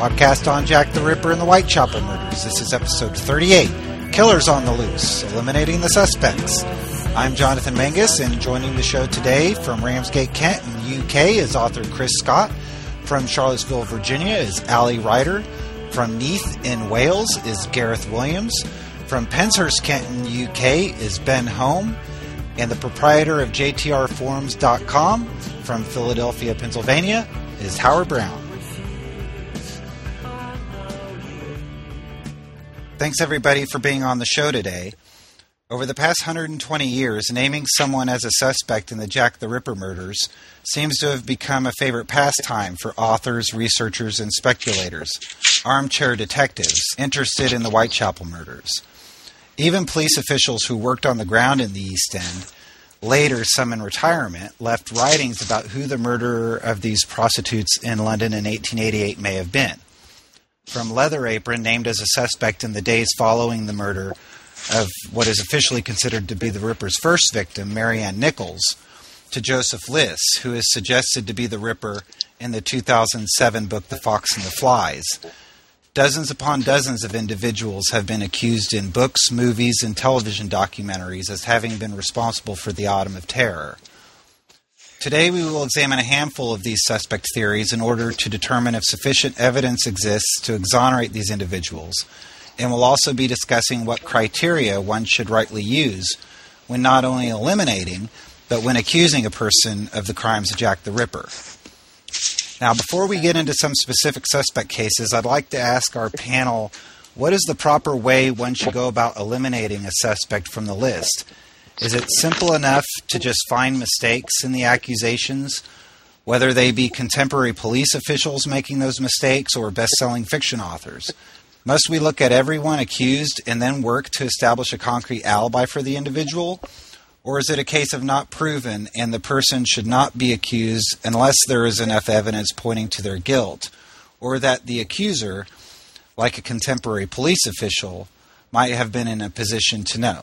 podcast on Jack the Ripper and the Whitechapel murders. This is episode 38 Killers on the Loose, Eliminating the Suspects. I'm Jonathan Menges, and joining the show today from Ramsgate, Kent, in the UK, is author Chris Scott. From Charlottesville, Virginia, is Ali Ryder. From Neath in Wales is Gareth Williams. From Penshurst, Kent, in UK, is Ben Holme. And the proprietor of JTRForums.com from Philadelphia, Pennsylvania, is Howard Brown. Thanks everybody for being on the show today. Over the past 120 years, naming someone as a suspect in the Jack the Ripper murders seems to have become a favorite pastime for authors, researchers, and speculators, armchair detectives interested in the Whitechapel murders. Even police officials who worked on the ground in the East End later, some in retirement, left writings about who the murderer of these prostitutes in London in 1888 may have been. From Leather Apron, named as a suspect in the days following the murder of what is officially considered to be the Ripper's first victim, Mary Ann Nichols, to Joseph Lis, who is suggested to be the Ripper in the 2007 book The Fox and the Flies. Dozens upon dozens of individuals have been accused in books, movies, and television documentaries as having been responsible for the Autumn of Terror. Today, we will examine a handful of these suspect theories in order to determine if sufficient evidence exists to exonerate these individuals, and we'll also be discussing what criteria one should rightly use when not only eliminating, but when accusing a person of the crimes of Jack the Ripper. Now, before we get into some specific suspect cases, I'd like to ask our panel what is the proper way one should go about eliminating a suspect from the list? Is it simple enough to just find mistakes in the accusations, whether they be contemporary police officials making those mistakes or best selling fiction authors? Must we look at everyone accused and then work to establish a concrete alibi for the individual? Or is it a case of not proven and the person should not be accused unless there is enough evidence pointing to their guilt? Or that the accuser, like a contemporary police official, might have been in a position to know?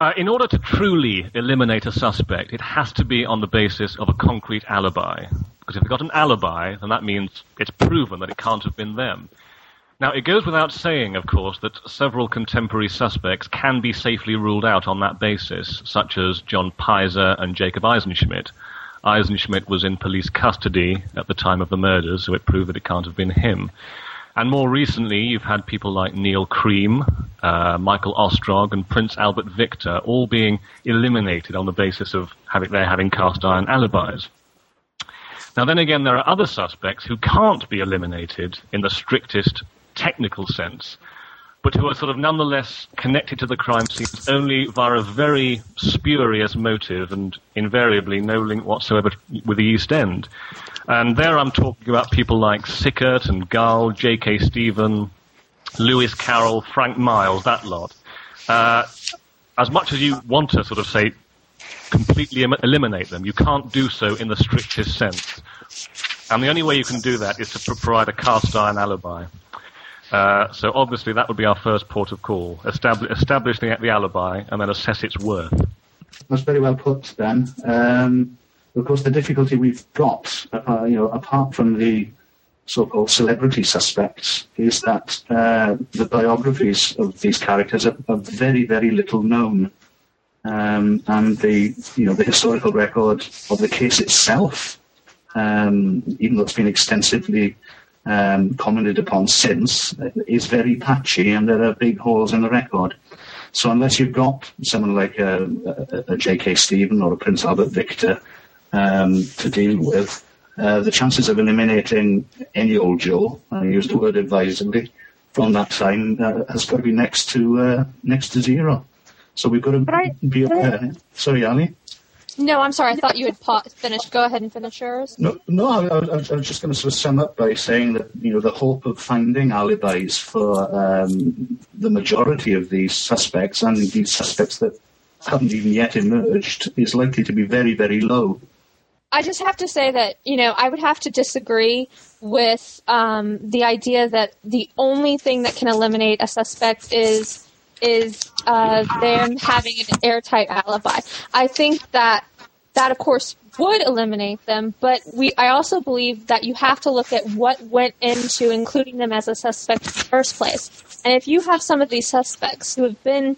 Uh, in order to truly eliminate a suspect, it has to be on the basis of a concrete alibi. Because if they've got an alibi, then that means it's proven that it can't have been them. Now, it goes without saying, of course, that several contemporary suspects can be safely ruled out on that basis, such as John Pizer and Jacob Isenschmid. Isenschmid was in police custody at the time of the murders, so it proved that it can't have been him. And more recently, you've had people like Neill Cream, uh, Michael Ostrog, and Prince Albert Victor all being eliminated on the basis of having, their having cast iron alibis. Now, then again, there are other suspects who can't be eliminated in the strictest technical sense, but who are sort of nonetheless connected to the crime scenes only via a very spurious motive and invariably no link whatsoever with the East End. And there I'm talking about people like Sickert and Gull, J.K. Stephen, Lewis Carroll, Frank Miles, that lot. Uh, as much as you want to sort of say completely em- eliminate them, you can't do so in the strictest sense. And the only way you can do that is to provide a cast iron alibi. Uh, so obviously that would be our first port of call. Establish, establish the, the, alibi and then assess its worth. That's very well put, Dan. Um, of course, the difficulty we've got, uh, you know, apart from the so-called celebrity suspects, is that uh, the biographies of these characters are, are very, very little known, um, and the, you know, the historical record of the case itself, um, even though it's been extensively um, commented upon since is very patchy and there are big holes in the record. So unless you've got someone like a, a, a J.K. Stephen or a Prince Albert Victor um, to deal with, uh, the chances of eliminating any old Joe, I use the word advisedly, from that time uh, has got to be next to uh, next to zero. So we've got to I, be aware. Sorry, Ali. No, I'm sorry. I thought you had pa- finished. Go ahead and finish yours. No, no. I, I, I was just going to sort of sum up by saying that you know the hope of finding alibis for um, the majority of these suspects and these suspects that haven't even yet emerged is likely to be very, very low. I just have to say that you know I would have to disagree with um, the idea that the only thing that can eliminate a suspect is is uh, them having an airtight alibi. I think that that, of course, would eliminate them, but we I also believe that you have to look at what went into including them as a suspect in the first place. And if you have some of these suspects who have been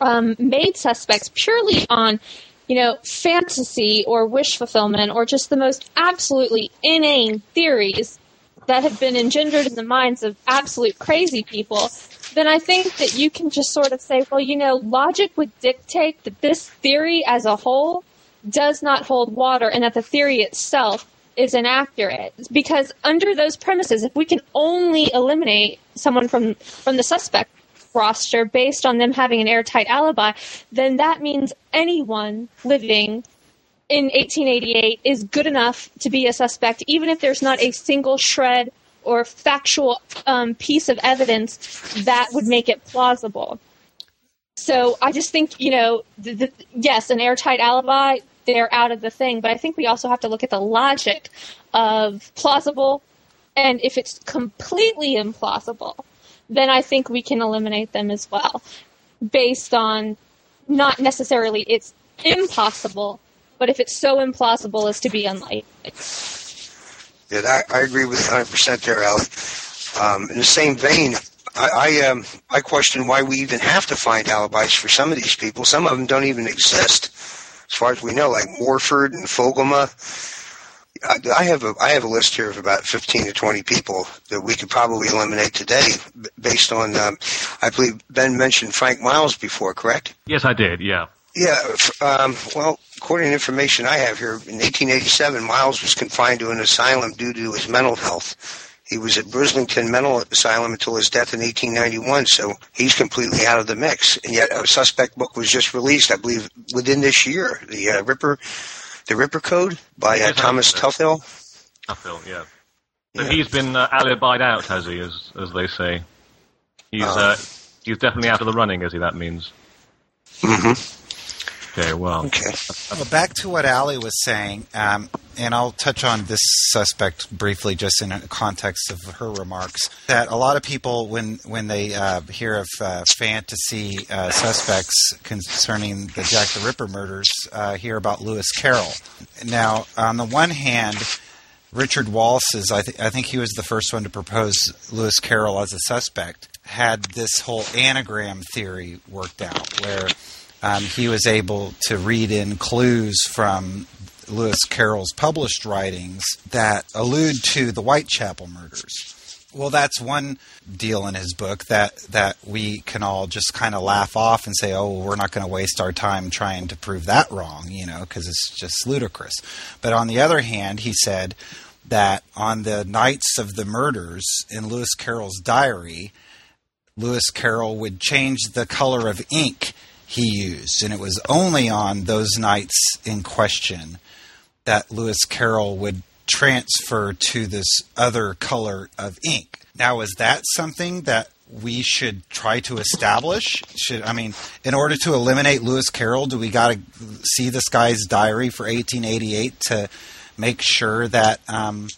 um, made suspects purely on, you know, fantasy or wish fulfillment or just the most absolutely inane theories that have been engendered in the minds of absolute crazy people, then I think that you can just sort of say, well, you know, logic would dictate that this theory as a whole does not hold water and that the theory itself is inaccurate. Because under those premises, if we can only eliminate someone from, from the suspect roster based on them having an airtight alibi, then that means anyone living in 1888 is good enough to be a suspect, even if there's not a single shred or factual um, piece of evidence that would make it plausible. So I just think, you know, the, the, yes, an airtight alibi, they're out of the thing, but I think we also have to look at the logic of plausible, and if it's completely implausible, then I think we can eliminate them as well, based on not necessarily it's impossible, but if it's so implausible as to be unlikely. Yeah, I, I agree with 100% there, Allie. Um, in the same vein, I I, um, I question why we even have to find alibis for some of these people. Some of them don't even exist, as far as we know, like Morford and Fogelma. I, I have a I have a list here of about 15 to 20 people that we could probably eliminate today, based on. Um, I believe Ben mentioned Frank Miles before, correct? Yes, I did. Yeah. Yeah. Um, well, according to information I have here, in 1887, Miles was confined to an asylum due to his mental health. He was at Brislington Mental Asylum until his death in 1891, so he's completely out of the mix. And yet, a suspect book was just released, I believe, within this year. The uh, Ripper, the Ripper Code by uh, Thomas Toughill. Toughill, yeah. So yeah. he's been uh, alibied out, has he, as as they say? He's uh, uh he's definitely out of the running, as he that means. Mm-hmm. Okay, well. Okay. Well, back to what Allie was saying, um, and I'll touch on this suspect briefly, just in the context of her remarks. That a lot of people, when when they uh, hear of uh, fantasy uh, suspects concerning the Jack the Ripper murders, uh, hear about Lewis Carroll. Now, on the one hand. Richard Wallace's, I, th- I think he was the first one to propose Lewis Carroll as a suspect, had this whole anagram theory worked out, where um, he was able to read in clues from Lewis Carroll's published writings that allude to the Whitechapel murders. Well, that's one deal in his book that, that we can all just kind of laugh off and say, oh, we're not going to waste our time trying to prove that wrong, you know, because it's just ludicrous. But on the other hand, he said that on the nights of the murders in Lewis Carroll's diary, Lewis Carroll would change the color of ink he used. And it was only on those nights in question that Lewis Carroll would transfer to this other color of ink. Now, is that something that we should try to establish? Should I mean, in order to eliminate Lewis Carroll, do we got to see this guy's diary for 1888 to make sure that um,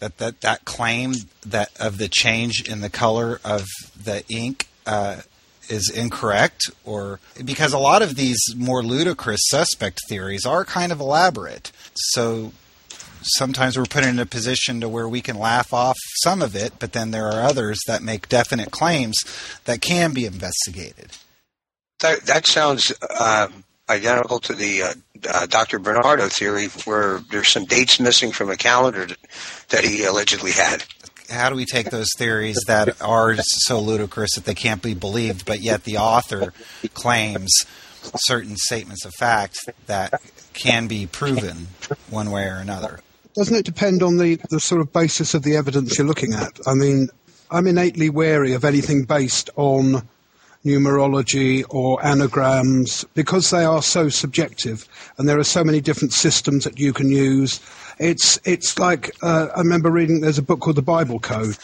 that that that claim that of the change in the color of the ink uh, is incorrect or because a lot of these more ludicrous suspect theories are kind of elaborate. So sometimes we're put in a position to where we can laugh off some of it, but then there are others that make definite claims that can be investigated. That that sounds uh, identical to the uh, uh, Dr. Barnardo theory, where there's some dates missing from a calendar that he allegedly had how do we take those theories that are so ludicrous that they can't be believed, but yet the author claims certain statements of fact that can be proven one way or another? Doesn't it depend on the, the sort of basis of the evidence you're looking at? I mean, I'm innately wary of anything based on numerology or anagrams because they are so subjective and there are so many different systems that you can use it's it's like uh, I remember reading. There's a book called the Bible Code,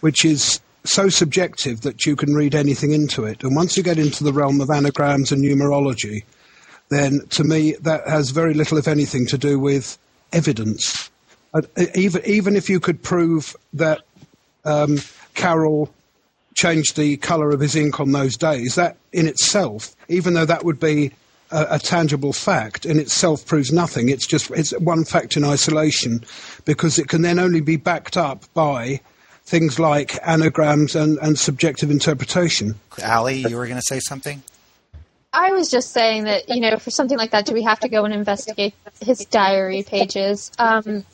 which is so subjective that you can read anything into it. And once you get into the realm of anagrams and numerology, then to me that has very little, if anything, to do with evidence. Uh, even even if you could prove that um, changed the colour of his ink on those days, that in itself, even though that would be a, a, tangible fact in itself proves nothing. It's just it's one fact in isolation, because it can then only be backed up by things like anagrams and, and subjective interpretation. Ali, you were going to say something. I was just saying that you know, for something like that, do we have to go and investigate his diary pages? Um,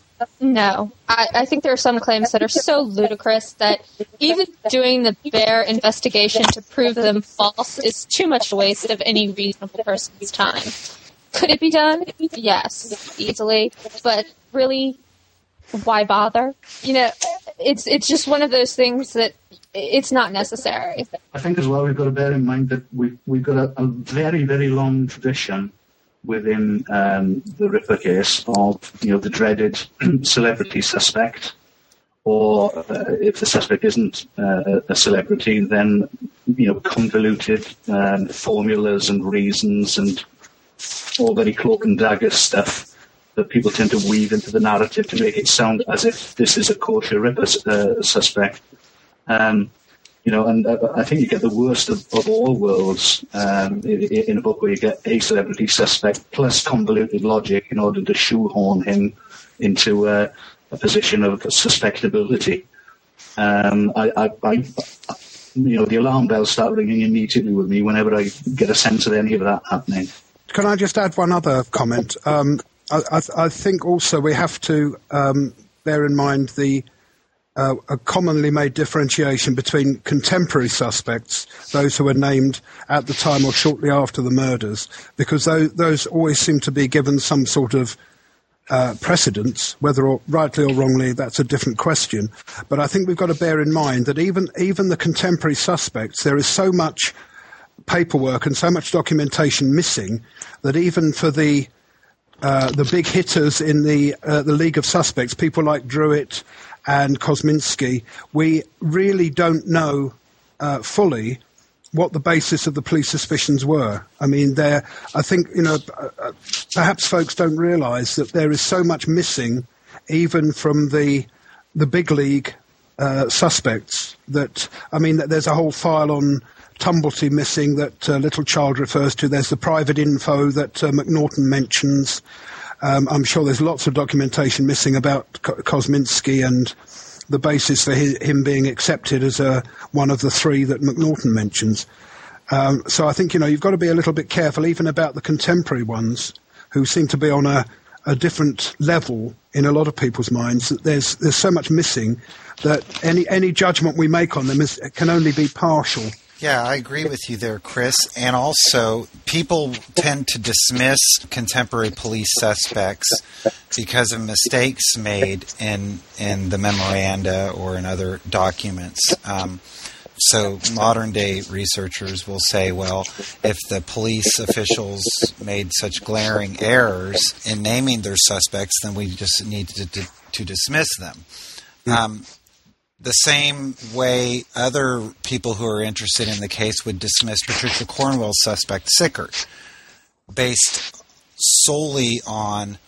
no, I, I, think there are some claims that are so ludicrous that even doing the bare investigation to prove them false is too much waste of any reasonable person's time. Could it be done? Yes, easily. But really, why bother? You know, it's it's just one of those things that it's not necessary. I think as well we've got to bear in mind that we've we've got a, a very very long tradition within um, the Ripper case of you know the dreaded celebrity suspect, or uh, if the suspect isn't uh, a celebrity, then you know convoluted um, formulas and reasons and all very cloak and dagger stuff that people tend to weave into the narrative to make it sound as if this is a kosher Ripper uh, suspect. Um, you know, and uh, I think you get the worst of, of all worlds um, in, in, a book where you get a celebrity suspect plus convoluted logic in order to shoehorn him into uh, a position of suspectability. Um, I, I, I, you know, the alarm bells start ringing immediately with me whenever I get a sense of any of that happening. Can I just add one other comment? Um, I, I, think also we have to um, bear in mind the uh, a commonly made differentiation between contemporary suspects, those who were named at the time or shortly after the murders, because those, those always seem to be given some sort of uh, precedence, whether or, rightly or wrongly, that's a different question. But I think we've got to bear in mind that even even the contemporary suspects, there is so much paperwork and so much documentation missing that even for the uh, the big hitters in the uh, the League of Suspects, people like Druitt and Kosminski, we really don't know uh, fully what the basis of the police suspicions were. I mean, there. I think you know, uh, uh, perhaps folks don't realise that there is so much missing, even from the the big league uh, suspects. That I mean, that there's a whole file on Tumblety missing that uh, Littlechild refers to. There's the private info that uh, Macnaghten mentions. Um, I'm sure there's lots of documentation missing about Kosminski and the basis for his, him being accepted as a, one of the three that Macnaghten mentions. Um, so I think you know you've got to be a little bit careful, even about the contemporary ones, who seem to be on a, a different level in a lot of people's minds. That there's there's so much missing that any any judgment we make on them is, can only be partial. Yeah, I agree with you there, Chris. And also, people tend to dismiss contemporary police suspects because of mistakes made in in the memoranda or in other documents. Um, so modern day researchers will say, well, if the police officials made such glaring errors in naming their suspects, then we just need to, to, to dismiss them. Um, the same way other people who are interested in the case would dismiss Patricia Cornwell's suspect Sickert, based solely on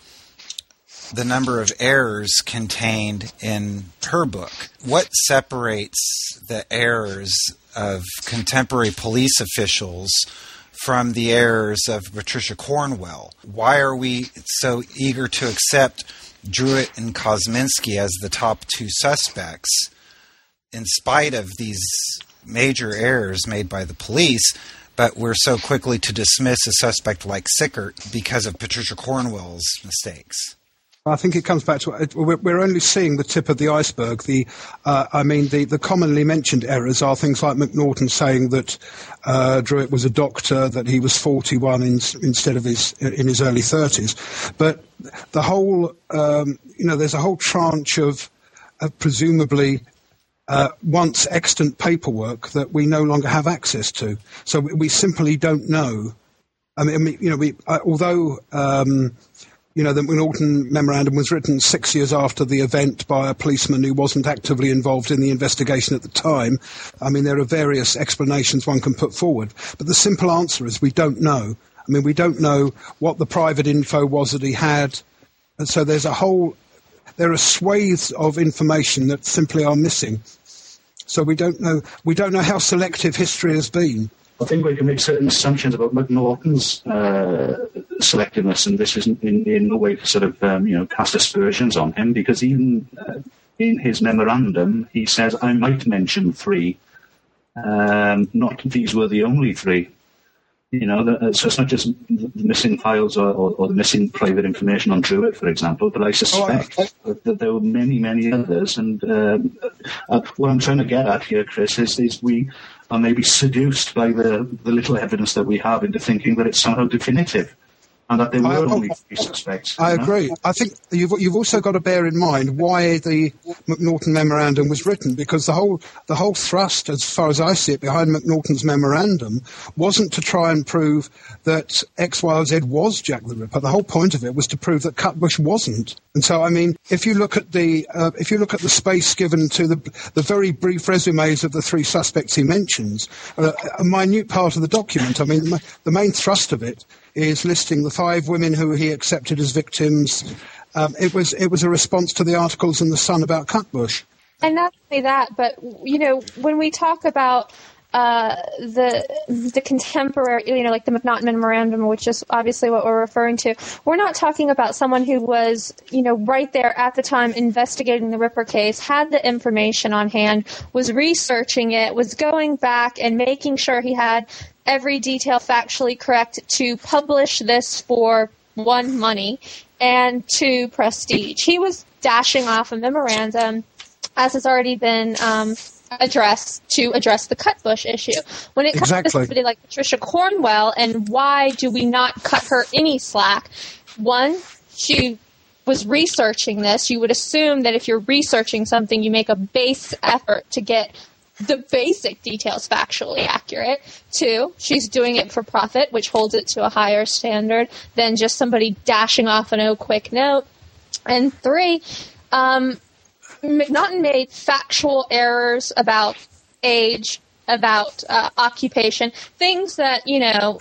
the number of errors contained in her book. What separates the errors of contemporary police officials from the errors of Patricia Cornwell? Why are we so eager to accept Druitt and Kosminski as the top two suspects? In spite of these major errors made by the police, but we're so quickly to dismiss a suspect like Sickert because of Patricia Cornwell's mistakes. I think it comes back to we're only seeing the tip of the iceberg. The, uh, I mean, the, the commonly mentioned errors are things like Macnaghten saying that uh, Druitt was a doctor, that he was 41 in, instead of his in his early 30s. But the whole, um, you know, there's a whole tranche of, of presumably uh, once extant paperwork that we no longer have access to. So we, simply don't know. I mean, you know, we, uh, although um, you know the Macnaghten memorandum was written six years after the event by a policeman who wasn't actively involved in the investigation at the time. I mean, there are various explanations one can put forward, but the simple answer is we don't know. I mean, we don't know what the private info was that he had. And so there's a whole there are swathes of information that simply are missing. So we don't know we don't know how selective history has been. I think we can make certain assumptions about Macnaghten's uh, selectiveness, and this isn't in, in no way to sort of um, you know cast aspersions on him, because even uh, in his memorandum he says I might mention three, um, not these were the only three. You know, the, so it's not just the missing files or, or, or, the missing private information on Druitt, for example, but I suspect oh, I, I, that there were many, many others. And um, uh, what I'm trying to get at here, Chris, is, is we are maybe seduced by the, the little evidence that we have into thinking that it's somehow definitive and that there were I, only three suspects. I agree. I think you've you've also got to bear in mind why the Macnaghten memorandum was written, because the whole the whole thrust, as far as I see it, behind Macnaghten's memorandum wasn't to try and prove that X, Y, or Z was Jack the Ripper. The whole point of it was to prove that Cutbush wasn't. And so, I mean, if you look at the uh, if you look at the space given to the the very brief resumes of the three suspects he mentions, uh, a minute part of the document. I mean, the main thrust of it is listing the five women who he accepted as victims. Um, it was it was a response to the articles in the Sun about Cutbush. And not only that, but you know, when we talk about uh, the the contemporary, you know, like the Macnaghten Memorandum, which is obviously what we're referring to. We're not talking about someone who was, you know, right there at the time investigating the Ripper case, had the information on hand, was researching it, was going back and making sure he had every detail factually correct to publish this for one money and two prestige. He was dashing off a memorandum, as has already been um, addressed, to address the Cutbush issue. When it comes exactly. to somebody like Patricia Cornwell, and why do we not cut her any slack? One, she was researching this. You would assume that if you're researching something, you make a base effort to get the basic details factually accurate. Two, she's doing it for profit, which holds it to a higher standard than just somebody dashing off a no quick note. And three, um, Macnaghten made factual errors about age, about uh, occupation, things that, you know,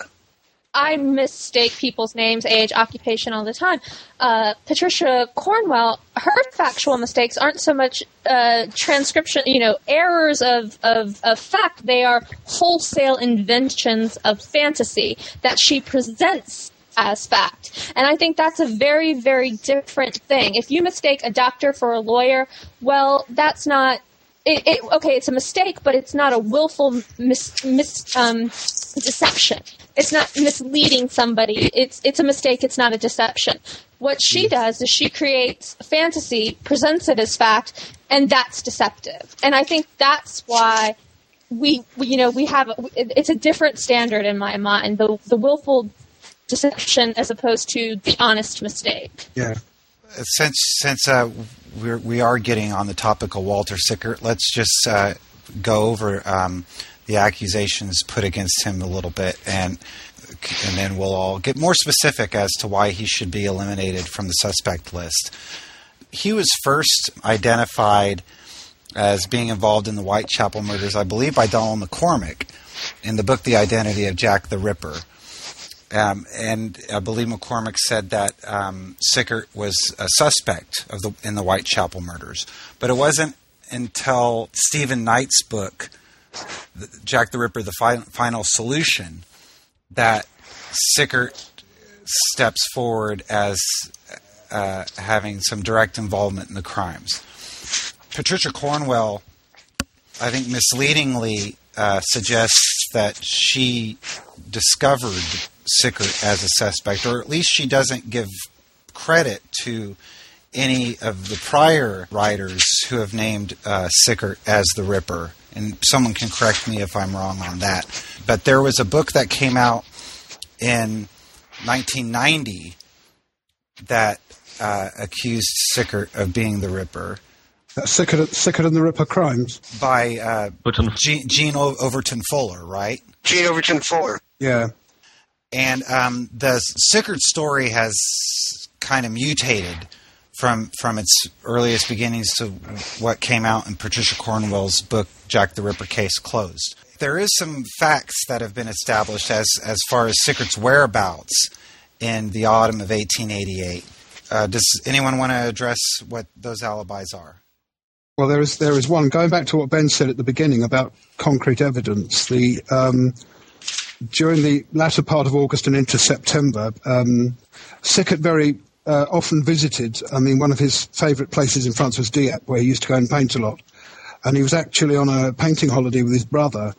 I mistake people's names, age, occupation all the time. Uh, Patricia Cornwell, her factual mistakes aren't so much uh, transcription, you know, errors of, of, of fact. They are wholesale inventions of fantasy that she presents as fact. And I think that's a very, very different thing. If you mistake a doctor for a lawyer, well, that's not it, it, okay, it's a mistake, but it's not a willful mis, mis, um, deception. It's not misleading somebody. It's it's a mistake. It's not a deception. What she does is she creates fantasy, presents it as fact, and that's deceptive. And I think that's why we, we you know we have it's a different standard in my mind. The the willful deception as opposed to the honest mistake. Yeah. Since since uh, we're, we are getting on the topic of Walter Sickert, let's just uh, go over um, the accusations put against him a little bit, and and then we'll all get more specific as to why he should be eliminated from the suspect list. He was first identified as being involved in the Whitechapel murders, I believe, by Donald McCormick in the book The Identity of Jack the Ripper. Um, and I believe McCormick said that um, Sickert was a suspect of the in the Whitechapel murders, but it wasn't until Stephen Knight's book, Jack the Ripper: The Fi- Final Solution, that Sickert steps forward as uh, having some direct involvement in the crimes. Patricia Cornwell, I think, misleadingly uh, suggests that she discovered Sickert as a suspect, or at least she doesn't give credit to any of the prior writers who have named uh, Sickert as the Ripper. And someone can correct me if I'm wrong on that. But there was a book that came out in 1990 that uh, accused Sickert of being the Ripper. Sickert, Sickert and the Ripper crimes by uh, Jean, Jean Overton Fuller, right? Jean Overton Fuller. Yeah. And um, the Sickert story has kind of mutated from from its earliest beginnings to what came out in Patricia Cornwell's book Jack the Ripper Case Closed. There is some facts that have been established as as far as Sickert's whereabouts in the autumn of 1888. Uh, does anyone want to address what those alibis are? Well, there is there is one going back to what Ben said at the beginning about concrete evidence. The um, during the latter part of August and into September, um, Sickert very uh, often visited. I mean, one of his favourite places in France was Dieppe, where he used to go and paint a lot. And he was actually on a painting holiday with his brother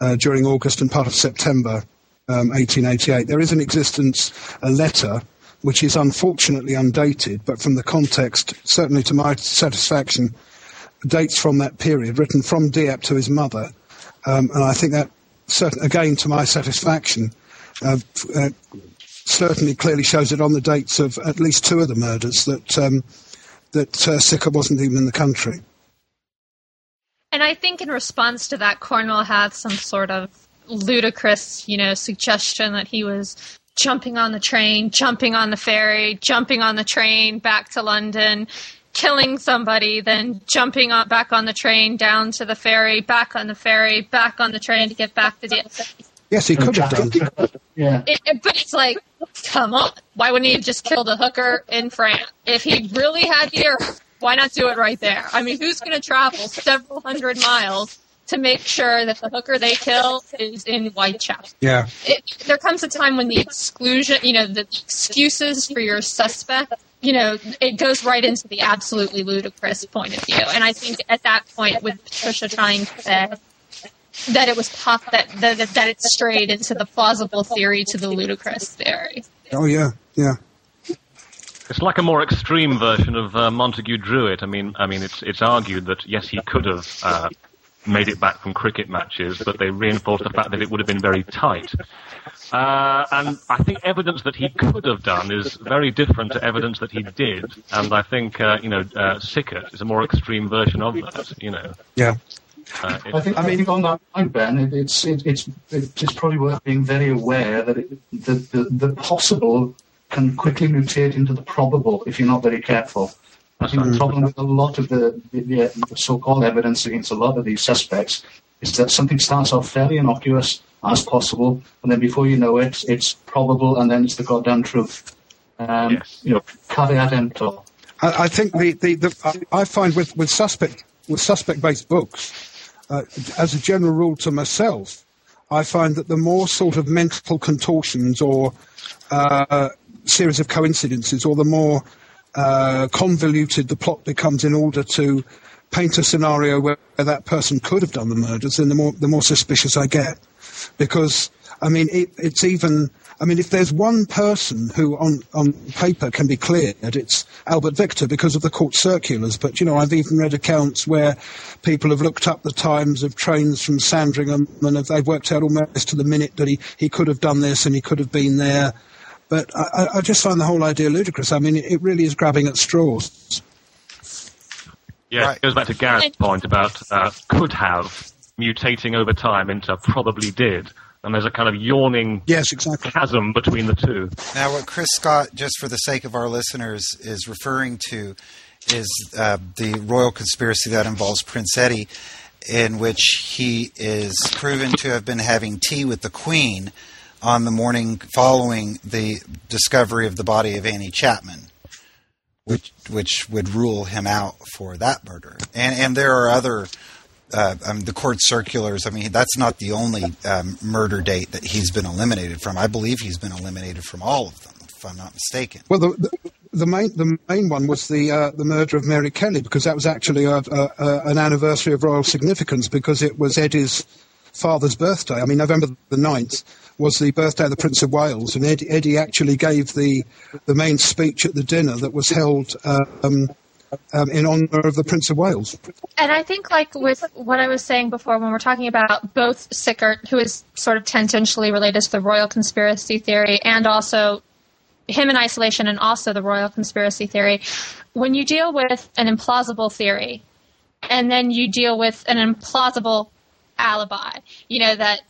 uh, during August and part of September um, 1888. There is in existence a letter which is unfortunately undated, but from the context, certainly to my satisfaction, dates from that period, written from Dieppe to his mother. Um, and I think that, again, to my satisfaction, uh, uh, certainly clearly shows it on the dates of at least two of the murders that um, that uh, Sickert wasn't even in the country. And I think in response to that, Cornwell had some sort of ludicrous, you know, suggestion that he was jumping on the train, jumping on the ferry, jumping on the train back to London, killing somebody, then jumping on, back on the train down to the ferry, back on the ferry, back on the train to get back to the. Yes, he could have done. Yeah. It, it- but it's like, come on, why wouldn't he have just killed a hooker in France? If he really had the urge, why not do it right there? I mean, who's going to travel several hundred miles to make sure that the hooker they kill is in Whitechapel? Yeah. it, there comes a time when the exclusion, you know, the excuses for your suspect, you know, it goes right into the absolutely ludicrous point of view. And I think at that point, with Patricia trying to say that it was pop that that, that it strayed into the plausible theory to the ludicrous theory. Oh, yeah, yeah. It's like a more extreme version of uh, Montague Druitt. I mean, I mean, it's it's argued that yes, he could have uh, made it back from cricket matches, but they reinforced the fact that it would have been very tight. Uh, and I think evidence that he could have done is very different to evidence that he did. And I think uh, you know, uh, Sickert is a more extreme version of that. You know, Yeah. uh, I think, I, think on that point, Ben, it, it's it, it's it's probably worth being very aware that it, the, the the possible can quickly mutate into the probable if you're not very careful. I think the problem with a lot of the, the, the so-called evidence against a lot of these suspects is that something starts off fairly innocuous as possible, and then before you know it, it's probable, and then it's the goddamn truth. Um, Yes. You know, caveat emptor. I, I think the, the, the I I find with, with suspect with suspect based books, uh, as a general rule to myself, I find that the more sort of mental contortions or uh, series of coincidences, or the more uh, convoluted the plot becomes in order to paint a scenario where that person could have done the murders, then the more the more suspicious I get, because I mean it, it's even. I mean, if there's one person who on, on paper can be cleared, it's Albert Victor because of the court circulars. But, you know, I've even read accounts where people have looked up the times of trains from Sandringham and they've worked out almost to the minute that he, he could have done this and he could have been there. But I, I- I just find the whole idea ludicrous. I mean, it, it really is grabbing at straws. yeah, Right. it goes back to Gareth's point about uh, could have mutating over time into probably did. And there's a kind of yawning Yes, exactly. chasm between the two. Now, what Chris Scott, just for the sake of our listeners, is referring to is uh, the royal conspiracy that involves Prince Eddie, in which he is proven to have been having tea with the Queen on the morning following the discovery of the body of Annie Chapman, which which would rule him out for that murder. And and there are other. Uh, um, the court circulars. I mean, that's not the only um, murder date that he's been eliminated from. I believe he's been eliminated from all of them, if I'm not mistaken. Well, the, the, the main the main one was the uh, the murder of Mary Kelly because that was actually a, a, a, an anniversary of royal significance because it was Eddie's father's birthday. I mean, November the 9th was the birthday of the Prince of Wales, and Eddie, Eddie actually gave the the main speech at the dinner that was held. Um, um, in honour of the Prince of Wales. And I think, like with what I was saying before, when we're talking about both Sickert, who is sort of tangentially related to the royal conspiracy theory, and also him in isolation, and also the royal conspiracy theory, when you deal with an implausible theory, and then you deal with an implausible alibi, you know that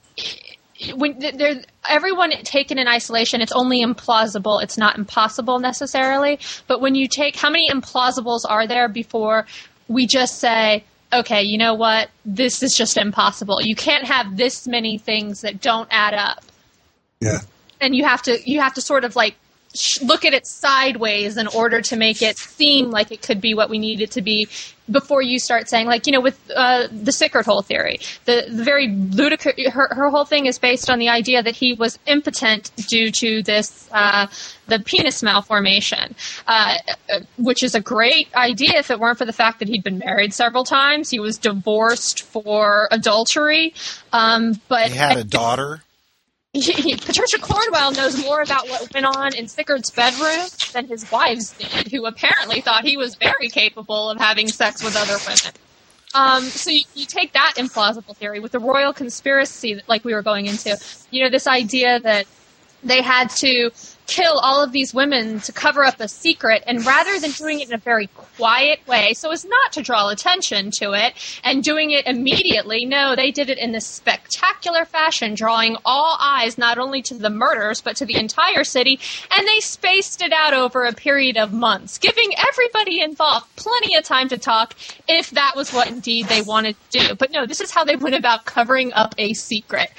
when there everyone taken in isolation it's only implausible. It's not impossible necessarily. But when you take how many implausibles are there before we just say okay you know what? This is just impossible. You can't have this many things that don't add up. Yeah. and you have to you have to sort of like look at it sideways in order to make it seem like it could be what we need it to be before you start saying like you know with uh, the Sickert hole theory. The, the very ludicrous her, her whole thing is based on the idea that he was impotent due to this uh, the penis malformation uh, which is a great idea if it weren't for the fact that he'd been married several times. He was divorced for adultery. Um, but He had a daughter. Patricia Cornwell knows more about what went on in Sickert's bedroom than his wives did, who apparently thought he was very capable of having sex with other women. Um, so you, you take that implausible theory with the royal conspiracy, like we were going into. You know, this idea that they had to kill all of these women to cover up a secret, and rather than doing it in a very quiet way, so as not to draw attention to it, and doing it immediately, no, they did it in this spectacular fashion, drawing all eyes not only to the murders, but to the entire city, and they spaced it out over a period of months, giving everybody involved plenty of time to talk if that was what indeed they wanted to do. But no, this is how they went about covering up a secret.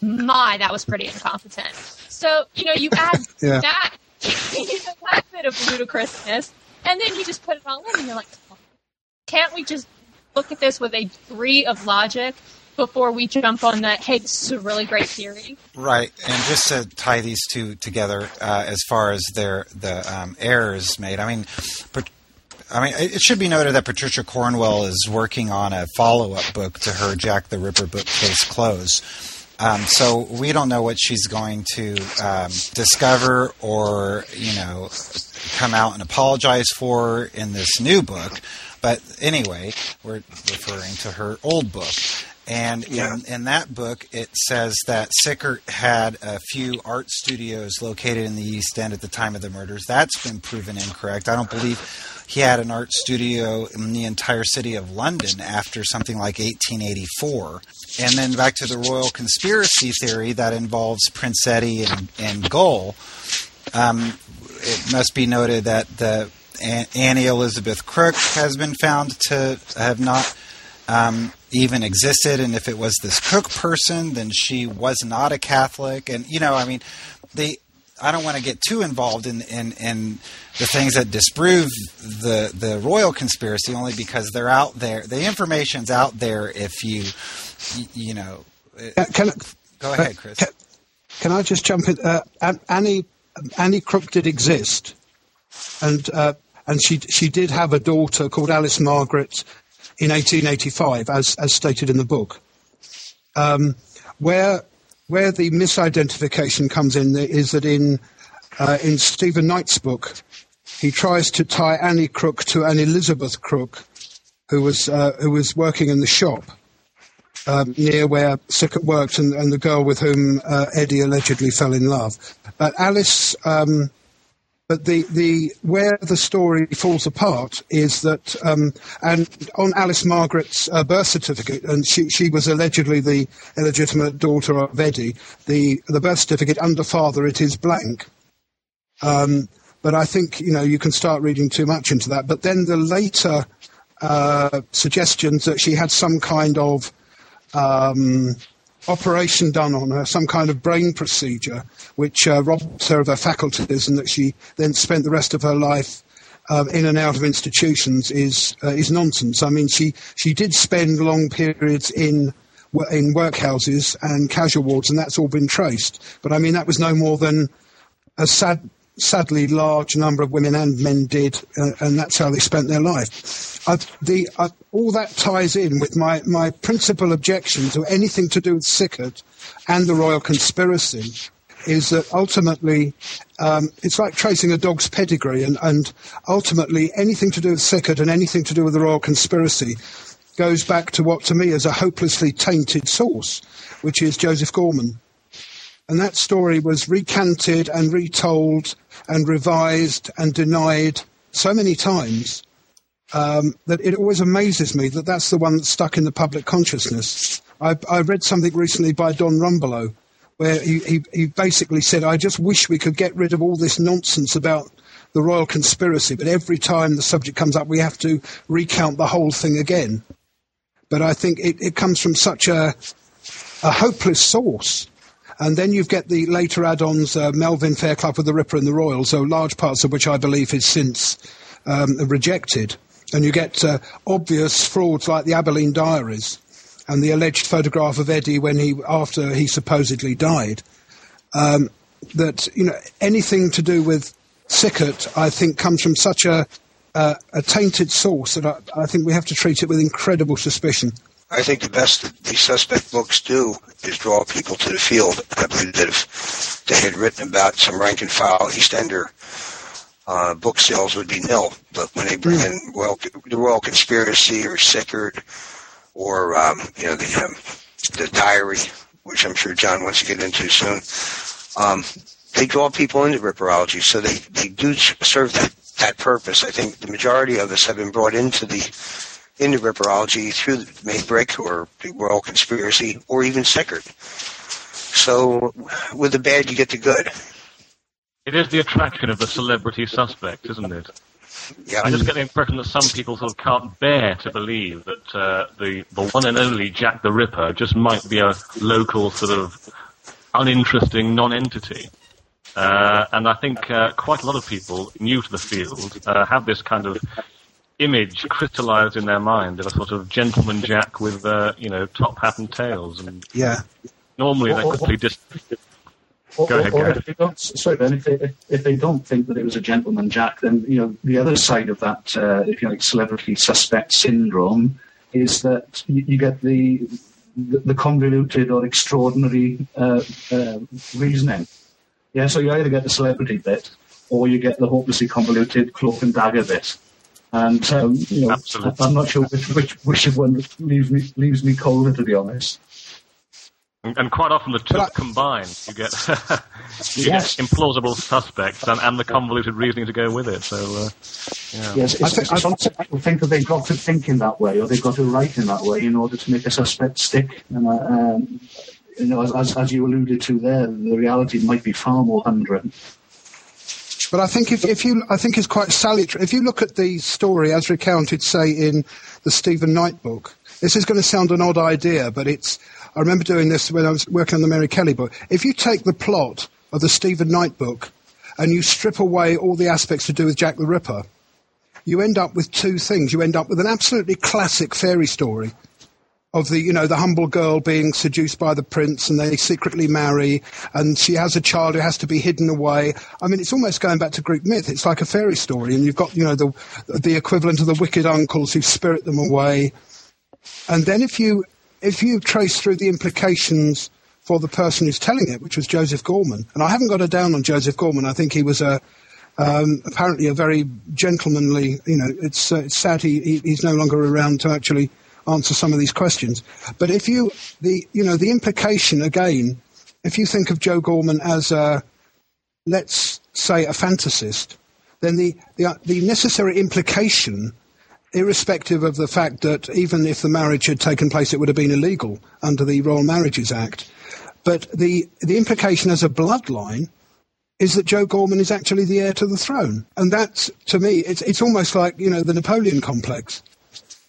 My, that was pretty incompetent. So, you know, you add Yeah. that, you know, that bit of ludicrousness, and then you just put it all in, and you're like, can't we just look at this with a degree of logic before we jump on that, hey, this is a really great theory? Right, and just to tie these two together, uh, as far as their the um, errors made, I mean, I mean, it should be noted that Patricia Cornwell is working on a follow-up book to her Jack the Ripper book, Case Close. Um, so we don't know what she's going to um, discover or you know come out and apologize for in this new book. But anyway, we're referring to her old book. And in, in that book, it says that Sickert had a few art studios located in the East End at the time of the murders. That's been proven incorrect. I don't believe he had an art studio in the entire city of London after something like 1884. And then back to the royal conspiracy theory that involves Prince Eddie and, and Gull. Um, it must be noted that the Annie Elizabeth Crook has been found to have not um, even existed, and if it was this Cook person, then she was not a Catholic. And you know, I mean, they. I don't want to get too involved in, in, in the things that disprove the the royal conspiracy, only because they're out there. The information's out there. If you, you, you know, Uh, Can, go ahead, Chris. Can, can I just jump in? Uh, Annie Annie Crook did exist, and uh, and she she did have a daughter called Alice Margaret in 1885, as as stated in the book. Um, where where the misidentification comes in is that in uh, in Stephen Knight's book, he tries to tie Annie Crook to an Elizabeth Crook, who was uh, who was working in the shop um, near where Sickert worked and, and the girl with whom uh, Eddie allegedly fell in love. But Alice, um, but the, the where the story falls apart is that, um, and on Alice Margaret's uh, birth certificate, and she, she was allegedly the illegitimate daughter of Eddie, the, the birth certificate under father, it is blank. Um, but I think, you know, you can start reading too much into that. But then the later uh, suggestions that she had some kind of um, operation done on her, some kind of brain procedure, which uh, robbed her of her faculties, and that she then spent the rest of her life um, in and out of institutions, is uh, is nonsense. I mean, she she did spend long periods in in workhouses and casual wards, and that's all been traced. But I mean, that was no more than a sad, sadly large number of women and men did, uh, and that's how they spent their life. I, the, I, all that ties in with my, my principal objection to anything to do with Sickert and the royal conspiracy is that ultimately um, it's like tracing a dog's pedigree, and, and ultimately anything to do with Sickert and anything to do with the royal conspiracy goes back to what to me is a hopelessly tainted source, which is Joseph Gorman. And that story was recanted and retold and revised and denied so many times um, that it always amazes me that that's the one that's stuck in the public consciousness. I, I read something recently by Don Rumbelow where he, he, he basically said, I just wish we could get rid of all this nonsense about the royal conspiracy, but every time the subject comes up, we have to recount the whole thing again. But I think it, it comes from such a, a hopeless source And then you get the later add-ons, uh, Melvyn Fairclough with the Ripper and the Royal, so large parts of which I believe is since um, rejected. And you get uh, obvious frauds like the Abberline Diaries and the alleged photograph of Eddy when he after he supposedly died. Um, that you know anything to do with Sickert, I think, comes from such a uh, a tainted source that I, I, think we have to treat it with incredible suspicion. I think the best that these suspect books do is draw people to the field. I believe that if they had written about some rank and file East Ender, uh, book sales would be nil. But when they bring in well, the Royal Conspiracy or Sickert or um, you know the um, the Diary, which I'm sure John wants to get into soon, um, they draw people into ripperology, so they, they do serve that that purpose. I think the majority of us have been brought into the into ripperology through the Maybrick or the Royal Conspiracy or even Sickert. So with the bad, you get the good. It is the attraction of the celebrity suspect, isn't it? Yeah. I just get the impression that some people sort of can't bear to believe that uh, the the one and only Jack the Ripper just might be a local sort of uninteresting non-entity. Uh, and I think uh, quite a lot of people new to the field uh, have this kind of image crystallized in their mind of a sort of gentleman jack with, uh, you know, top hat and tails. And yeah. Normally they quickly just. Go ahead, or, if they don't, sorry, Ben. If they, if, if, they don't think that it was a gentleman jack, then you know the other side of that, uh, if you like, celebrity suspect syndrome, is that you, you get the, the, the convoluted or extraordinary uh, uh, reasoning. Yeah, so you either get the celebrity bit or you get the hopelessly convoluted cloak and dagger bit. And um, you know, Absolutely. I'm not sure which, which which one leaves me leaves me colder, to be honest. And, and quite often the two I- combined, you get you Yes. get implausible suspects and, and the convoluted reasoning to go with it. So, uh, yeah. Yes, it's, I think- it's sometimes people think that they've got to think in that way or they've got to write in that way in order to make a suspect stick. And uh, um, you know, as, as, as you alluded to there, the reality might be far more hundred. But I think if, if you, I think it's quite salutary. If you look at the story as recounted, say in the Stephen Knight book, this is going to sound an odd idea, but it's. I remember doing this when I was working on the Mary Kelly book. If you take the plot of the Stephen Knight book and you strip away all the aspects to do with Jack the Ripper, you end up with two things. You end up with an absolutely classic fairy story of the you know the humble girl being seduced by the prince and they secretly marry and she has a child who has to be hidden away. I mean it's almost going back to greek myth. It's like a fairy story and you've got you know the the equivalent of the wicked uncles who spirit them away. And then if you if you trace through the implications for the person who's telling it which was joseph gorman and i haven't got a down on joseph gorman. I think he was a um, apparently a very gentlemanly, you know, it's, uh, it's sad he, he, he's no longer around to actually answer some of these questions. But if you, the, you know, the implication again, if you think of Joe Gorman as a, let's say, a fantasist, then the, the, the necessary implication, irrespective of the fact that even if the marriage had taken place, it would have been illegal under the Royal Marriages Act. But the, the implication as a bloodline is that Joe Gorman is actually the heir to the throne. And that's, to me, it's, it's almost like, you know, the Napoleon complex.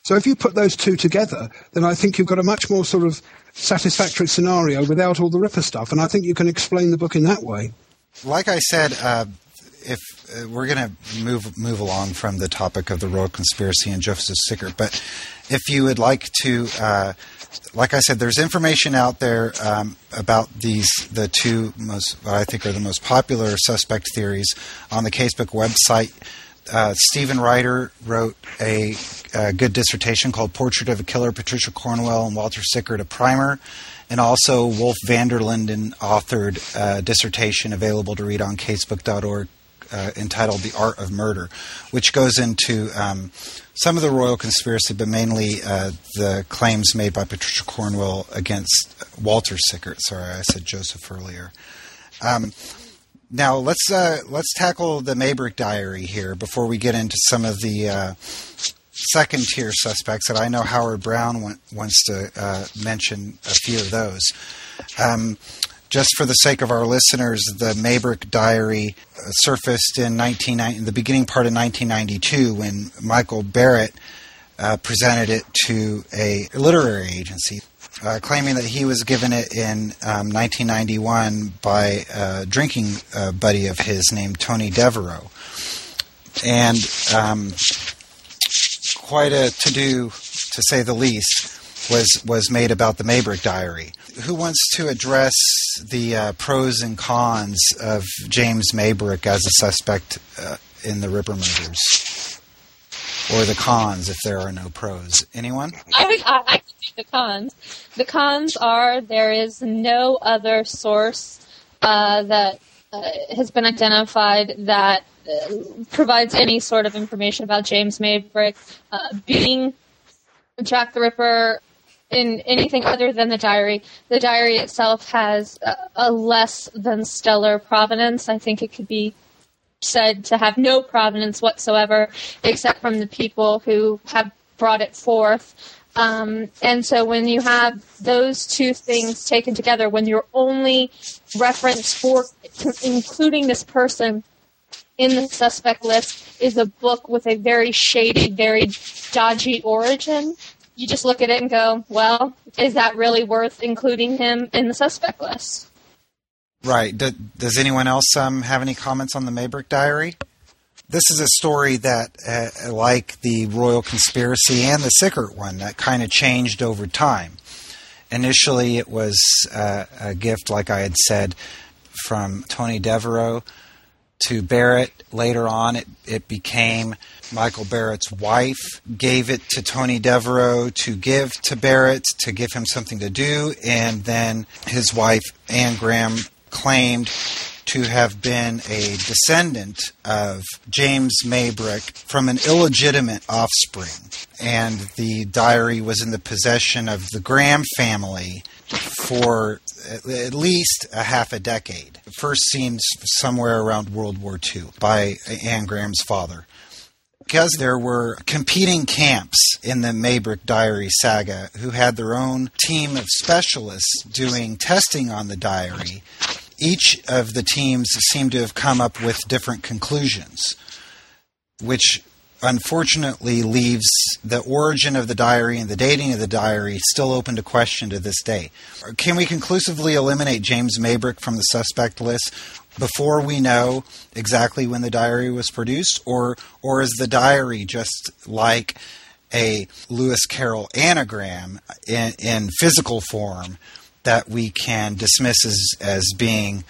So if you put those two together, then I think you've got a much more sort of satisfactory scenario without all the Ripper stuff. And I think you can explain the book in that way. Like I said, uh, if uh, we're going to move move along from the topic of the royal conspiracy and Joseph Sickert, but if you would like to, uh, like I said, there's information out there um, about these the two most what I think are the most popular suspect theories on the Casebook website. Uh, Stephen Ryder wrote a, a good dissertation called "Portrait of a Killer: Patricia Cornwell and Walter Sickert: A Primer." And also, Wolf Vanderlinden authored a dissertation available to read on casebook.org uh, entitled The Art of Murder, which goes into um, some of the royal conspiracy, but mainly uh, the claims made by Patricia Cornwell against Walter Sickert. Sorry, I said Joseph earlier. Um, now let's uh, let's tackle the Maybrick Diary here before we get into some of the uh, second tier suspects that I know Howard Brown want, wants to uh, mention a few of those. Um, just for the sake of our listeners, the Maybrick Diary uh, surfaced in 1990, in the beginning part of 1992 when Michael Barrett uh, presented it to a literary agency. uh, claiming that he was given it in um, 1991 by a drinking uh, buddy of his named Tony Devereux. And um, quite a to do, to say the least, was, was made about the Maybrick Diary. Who wants to address the uh, pros and cons of James Maybrick as a suspect uh, in the Ripper murders? Or the cons if there are no pros? Anyone? I, I, I the cons. The cons are there is no other source uh, that uh, has been identified that provides any sort of information about James Maybrick uh, being Jack the Ripper in anything other than the diary. The diary itself has a, a less than stellar provenance. I think it could be said to have no provenance whatsoever, except from the people who have brought it forth. Um, and so when you have those two things taken together, when your only reference for including this person in the suspect list is a book with a very shady, very dodgy origin, you just look at it and go, well, is that really worth including him in the suspect list? Right. Do, does anyone else um, have any comments on the Maybrick Diary? This is a story that, uh, like the Royal Conspiracy and the Sickert one, that kind of changed over time. Initially, it was uh, a gift, like I had said, from Tony Devereux to Barrett. Later on, it, it became Michael Barrett's wife gave it to Tony Devereux to give to Barrett to give him something to do, and then his wife Anne Graham claimed to have been a descendant of James Maybrick from an illegitimate offspring. And the diary was in the possession of the Graham family for at least a half a decade. First seems somewhere around World War II by Anne Graham's father. Because there were competing camps in the Maybrick Diary saga who had their own team of specialists doing testing on the diary, each of the teams seem to have come up with different conclusions, which unfortunately leaves the origin of the diary and the dating of the diary still open to question to this day. Can we conclusively eliminate James Maybrick from the suspect list before we know exactly when the diary was produced, or or is the diary just like a Lewis Carroll anagram in, in physical form that we can dismiss as, as being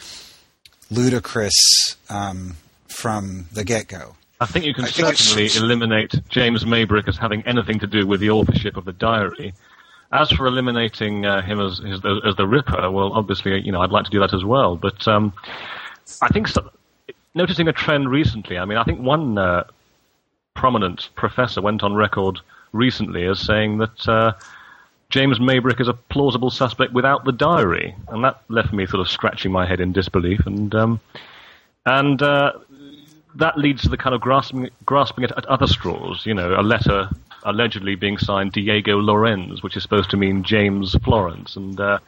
ludicrous um, from the get go? I think you can certainly eliminate James Maybrick as having anything to do with the authorship of the diary. As for eliminating uh, him as, as, as the Ripper, well, obviously, you know, I'd like to do that as well. But um, I think so, noticing a trend recently. I mean, I think one uh, prominent professor went on record recently as saying that uh, James Maybrick is a plausible suspect without the diary, and that left me sort of scratching my head in disbelief. And um, and uh, that leads to the kind of grasping grasping at, at, other straws. You know, a letter allegedly being signed Diego Laurenz, which is supposed to mean James Florence, and uh,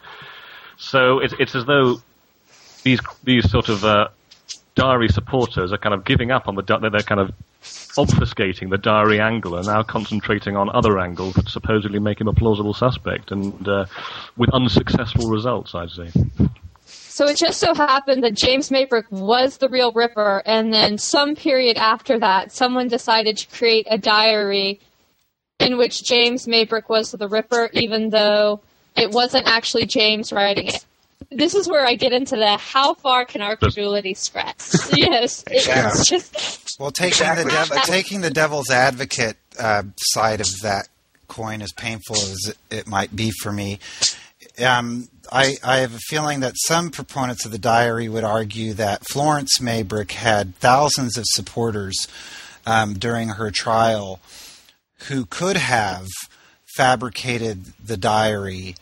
so it's it's as though these these sort of uh, diary supporters are kind of giving up on the they're kind of obfuscating the diary angle and now concentrating on other angles that supposedly make him a plausible suspect, and uh, with unsuccessful results, I'd say. So it just so happened that James Maybrick was the real Ripper, and then some period after that, someone decided to create a diary in which James Maybrick was the Ripper, even though it wasn't actually James writing it. This is where I get into the how far can our credulity stretch? yes, Exactly. it's just Well, taking Exactly. the dev- taking the devil's advocate uh, side of that coin, as painful as it, it might be for me, um, I, I have a feeling that some proponents of the diary would argue that Florence Maybrick had thousands of supporters um, during her trial who could have fabricated the diary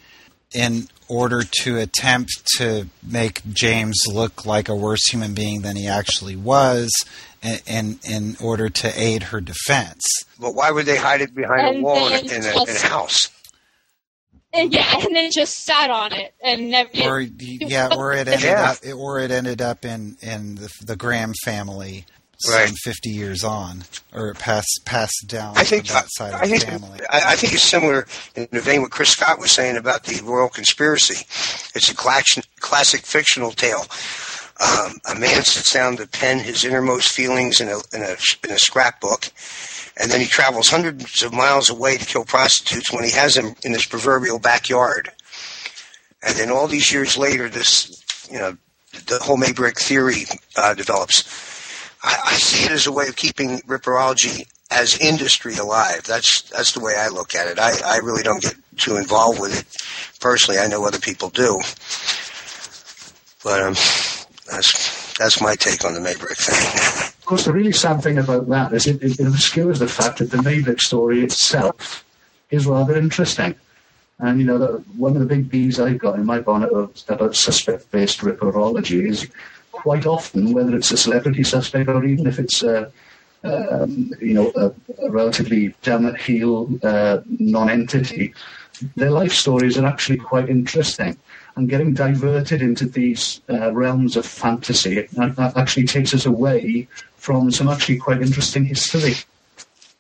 in order to attempt to make James look like a worse human being than he actually was, in, in, in order to aid her defense. But why would they hide it behind a wall in, then in, a, in a house? and yeah, and then just sat on it and never. or yeah, or it ended Yeah. up, or it ended up in in the, the Graham family. Right. some 50 years on, or passed passed down I think that side of I the think family. I, I think it's similar in the vein what Chris Scott was saying about the royal conspiracy. It's a classic, classic fictional tale. Um, a man sits down to pen his innermost feelings in a, in a in a scrapbook, and then he travels hundreds of miles away to kill prostitutes when he has them in his proverbial backyard. And then all these years later, this you know the whole Maybrick theory uh, develops. I, I see it as a way of keeping ripperology as industry alive. That's that's the way I look at it. I, I really don't get too involved with it personally. I know other people do, but um, that's that's my take on the Maybrick thing. Of course, the really sad thing about that is it, it, it obscures the fact that the Maybrick story itself is rather interesting. And, you know, one of the big bees I've got in my bonnet about suspect-based ripperology is quite often, whether it's a celebrity suspect or even if it's a, um, you know, a, a relatively down-at-heel uh, non-entity, their life stories are actually quite interesting. And getting diverted into these uh, realms of fantasy it, that actually takes us away from some actually quite interesting history.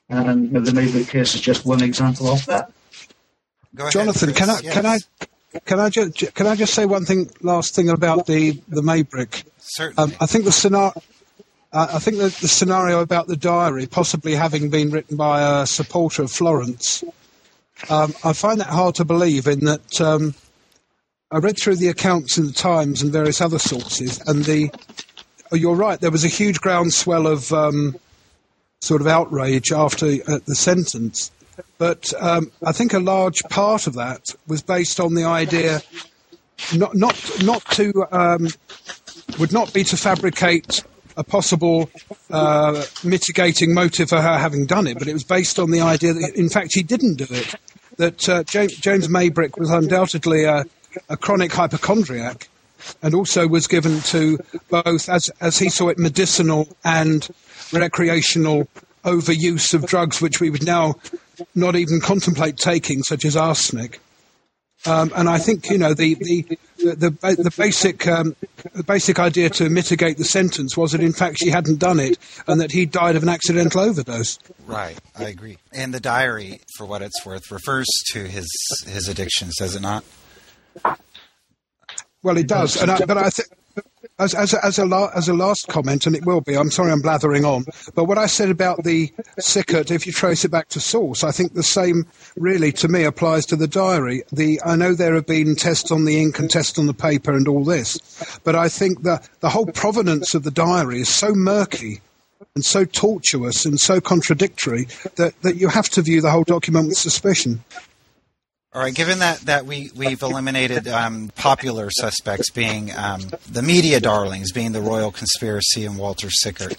And you know, the Maybrick case is just one example of that. Ahead, Jonathan, Chris. can I Yes. can I can I just can I just say one thing last thing about the the Maybrick? Certainly. Um, I think the scenario. Uh, I think that the scenario about the diary possibly having been written by a supporter of Florence, um, I find that hard to believe. In that, um, I read through the accounts in the Times and various other sources, and the oh, you're right. There was a huge groundswell of um, sort of outrage after uh, the sentence, but um, I think a large part of that was based on the idea not not not to um, would not be to fabricate a possible uh, mitigating motive for her having done it, but it was based on the idea that, in fact, she didn't do it. That uh, James, James Maybrick was undoubtedly a, a chronic hypochondriac, and also was given to both, as as he saw it, medicinal and recreational overuse of drugs, which we would now not even contemplate taking, such as arsenic. Um, and I think you know the the the, the, basic um, the basic idea to mitigate the sentence was that in fact she hadn't done it and that he died of an accidental overdose. Right, I agree. And the diary, for what it's worth, refers to his his addictions, does it not? Well, it does, and I, but I think. As, as, a- as, a as a last comment, and it will be, I'm sorry I'm blathering on, but what I said about the Sickert, if you trace it back to source, I think the same really to me applies to the diary. The, I know there have been tests on the ink and tests on the paper and all this, but I think that the whole provenance of the diary is so murky and so tortuous and so contradictory that, that you have to view the whole document with suspicion. All right, given that, that we, we've eliminated um, popular suspects being um, the media darlings, being the Royal Conspiracy and Walter Sickert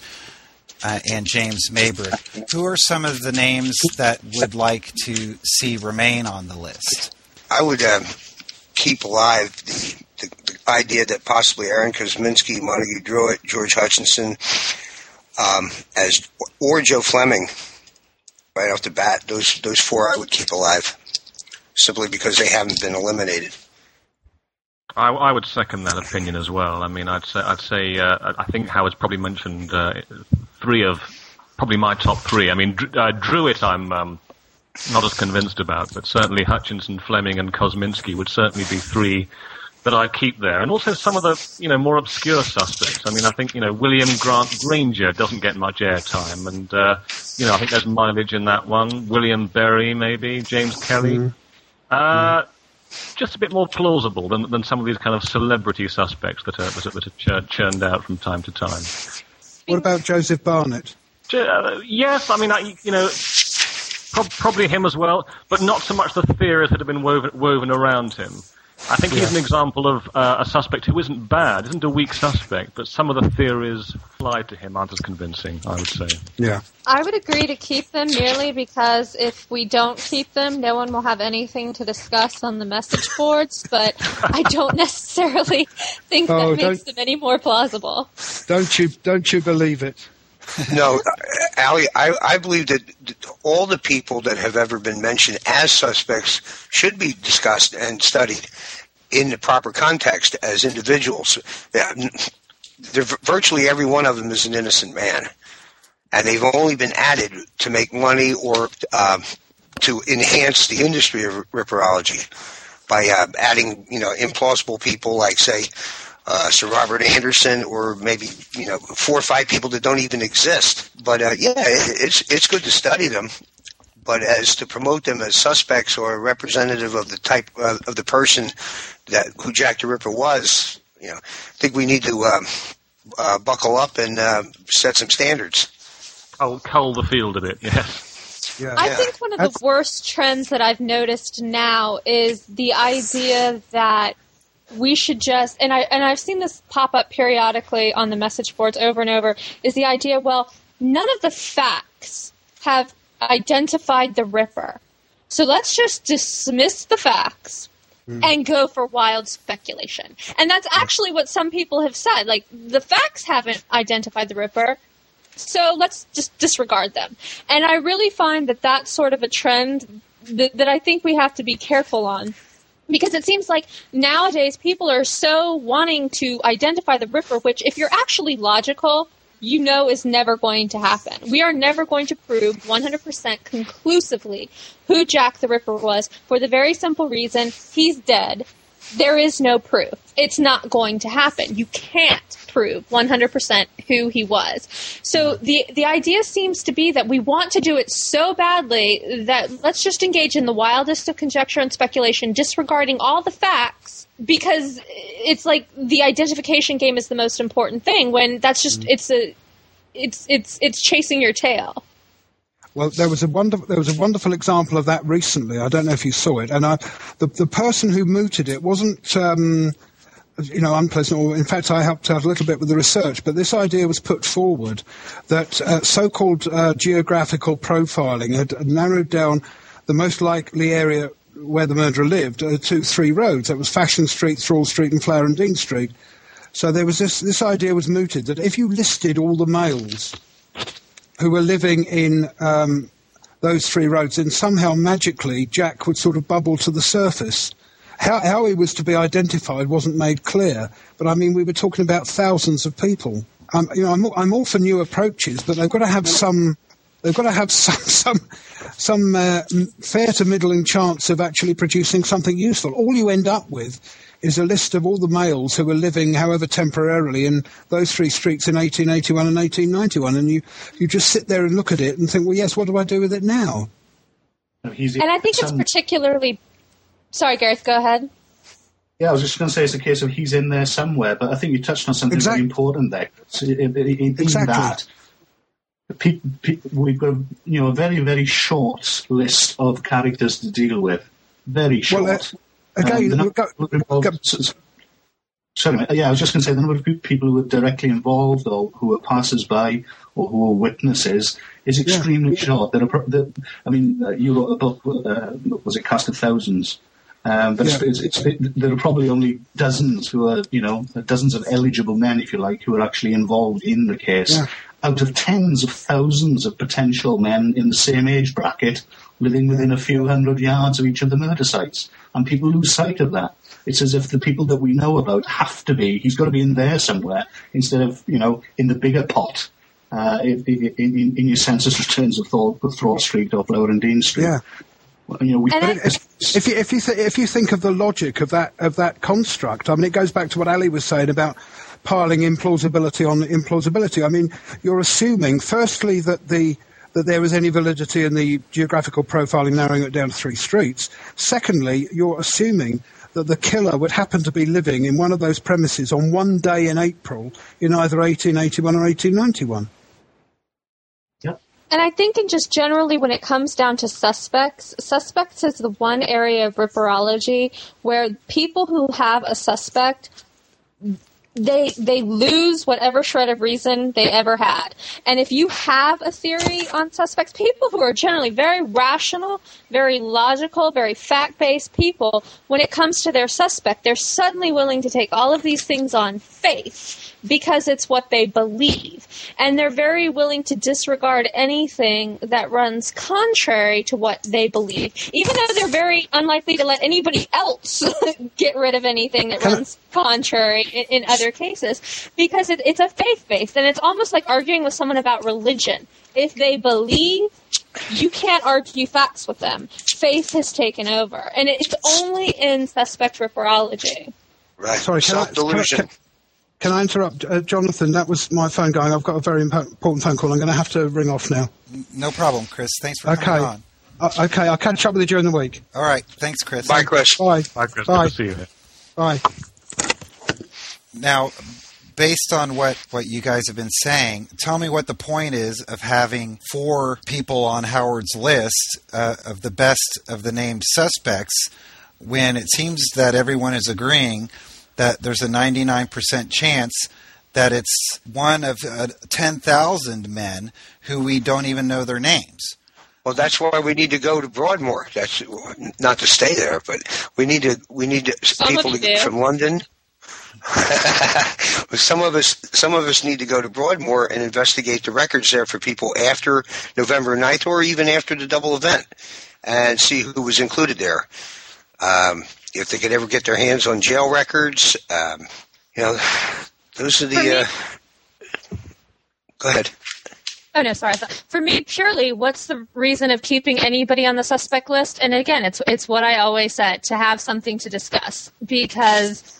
uh, and James Maybrick, who are some of the names that would like to see remain on the list? I would um, keep alive the, the, the idea that possibly Aaron Kosminski, Montague Druitt, George Hutchinson, um, as or Joe Fleming, right off the bat. Those those four I would keep alive, simply because they haven't been eliminated. I, I would second that opinion as well. I mean, I'd say, I'd say uh, I think Howard's probably mentioned uh, three of probably my top three. I mean, Dr- uh, Druitt, I'm um, not as convinced about, but certainly Hutchinson, Fleming, and Kosminski would certainly be three that I'd keep there. And also some of the you know more obscure suspects. I mean, I think you know William Grant Grainger doesn't get much airtime, and uh, you know I think there's mileage in that one. William Bury, maybe James Kelly. Uh, just a bit more plausible than, than some of these kind of celebrity suspects that are, that are, that are chur- churned out from time to time. What about Joseph Barnett? Uh, yes, I mean, I, you know, prob- probably him as well, but not so much the theories that have been woven, woven around him. I think he's an example of uh, a suspect who isn't bad, isn't a weak suspect, but some of the theories applied to him aren't as convincing, I would say. Yeah. I would agree to keep them merely because if we don't keep them, no one will have anything to discuss on the message boards. But I don't necessarily think Oh, that makes them any more plausible. Don't you don't you believe it? No, Ali, I, I believe that all the people that have ever been mentioned as suspects should be discussed and studied in the proper context as individuals. They're, virtually every one of them is an innocent man, and they've only been added to make money or um, to enhance the industry of ripperology by uh, adding, you know, implausible people like, say, uh, Sir Robert Anderson, or maybe you know four or five people that don't even exist. But uh, yeah, it's it's good to study them. But as to promote them as suspects or representative of the type uh, of the person that who Jack the Ripper was, you know, I think we need to um, uh, buckle up and uh, set some standards. I'll cull the field a bit, yes. Yeah. I think one of the worst trends that I've noticed now is the idea that we should just and I and I've seen this pop up periodically on the message boards over and over is the idea well none of the facts have identified the ripper. So let's just dismiss the facts mm. and go for wild speculation. And that's actually what some people have said. Like the facts haven't identified the ripper. So let's just disregard them. And I really find that that's sort of a trend that, that I think we have to be careful on because it seems like nowadays people are so wanting to identify the Ripper, which, if you're actually logical, you know is never going to happen. We are never going to prove 100% conclusively who Jack the Ripper was for the very simple reason he's dead there is no proof. It's not going to happen. You can't prove 100% who he was. So the the idea seems to be that we want to do it so badly that let's just engage in the wildest of conjecture and speculation, disregarding all the facts because it's like the identification game is the most important thing when that's just mm-hmm. it's a it's it's it's chasing your tail. Well, there was a wonderful there was a wonderful example of that recently. I don't know if you saw it, and I, the the person who mooted it wasn't. Um, you know, unpleasant, or in fact, I helped out a little bit with the research, but this idea was put forward that uh, so called uh, geographical profiling had narrowed down the most likely area where the murderer lived uh, to three roads. That was Fashion Street, Thrawl Street, and Dean Street. So there was this, this idea was mooted that if you listed all the males who were living in um, those three roads, and somehow magically Jack would sort of bubble to the surface. How, how he was to be identified wasn't made clear, but I mean, we were talking about thousands of people. Um, you know, I'm, I'm all for new approaches, but they've got to have some they've got to have some some some uh, fair to middling chance of actually producing something useful. All you end up with is a list of all the males who were living, however temporarily, in those three streets in 1881 and 1891. And you, you just sit there and look at it and think, well, yes, what do I do with it now? and I think it's particularly. Sorry, Gareth, go ahead. Yeah, I was just going to say it's a case of he's in there somewhere, but I think you touched on something exactly. very important there. So in, in exactly. that, we've got you know a very very short list of characters to deal with, very short. Well, um, go, go, go. Sorry, yeah, I was just going to say the number of people who are directly involved or who are passers-by or who are witnesses is extremely yeah. short. There are, there, I mean, uh, you wrote a book, uh, was it Cast of Thousands? Um, but yeah. it's, it's, it, there are probably only dozens who are, you know, dozens of eligible men, if you like, who are actually involved in the case. Yeah. Out of tens of thousands of potential men in the same age bracket living within a few hundred yards of each of the murder sites. And people lose sight of that. It's as if the people that we know about have to be, he's got to be in there somewhere instead of, you know, in the bigger pot. Uh, in, in, in, your census returns of Thrawl Street or Flower and Dean Street. Yeah. You know, if you if you th- if you think of the logic of that of that construct, I mean, it goes back to what Ali was saying about piling implausibility on implausibility. I mean, you're assuming firstly that the that there was any validity in the geographical profiling narrowing it down to three streets. Secondly, you're assuming that the killer would happen to be living in one of those premises on one day in April in either 1881 or 1891. And I think, in just generally, when it comes down to suspects, suspects is the one area of ripperology where people who have a suspect they they lose whatever shred of reason they ever had. And if you have a theory on suspects, people who are generally very rational, very logical, very fact-based people, when it comes to their suspect, they're suddenly willing to take all of these things on faith because it's what they believe. And they're very willing to disregard anything that runs contrary to what they believe, even though they're very unlikely to let anybody else get rid of anything that runs contrary in, in other cases, because it, it's a faith based. And it's almost like arguing with someone about religion. If they believe, you can't argue facts with them. Faith has taken over. And it's only in suspect ripperology. Right. Sorry, can I, Self can, I- delusion. Can, can I interrupt, uh, Jonathan? That was my phone going. I've got a very important phone call. I'm going to have to ring off now. No problem, Chris. Thanks for Okay. coming on. Uh, okay, I'll catch up with you during the week. All right. Thanks, Chris. Bye, Chris. Bye. Bye, Chris. Bye. Good to see you here. Bye. Now, based on what, what you guys have been saying, tell me what the point is of having four people on Howard's list uh, of the best of the named suspects when it seems that everyone is agreeing that there's a 99% chance that it's one of uh, 10,000 men who we don't even know their names. Well, that's why we need to go to Broadmoor. That's not to stay there, but we need to. We need to, Some people to, do. from London. some of us, some of us need to go to Broadmoor and investigate the records there for people after November 9th or even after the double event, and see who was included there. Um, if they could ever get their hands on jail records, um, you know, those are For me- the. Uh, go ahead. Oh no, sorry. For me, purely, what's the reason of keeping anybody on the suspect list? And again, it's it's what I always said to have something to discuss because.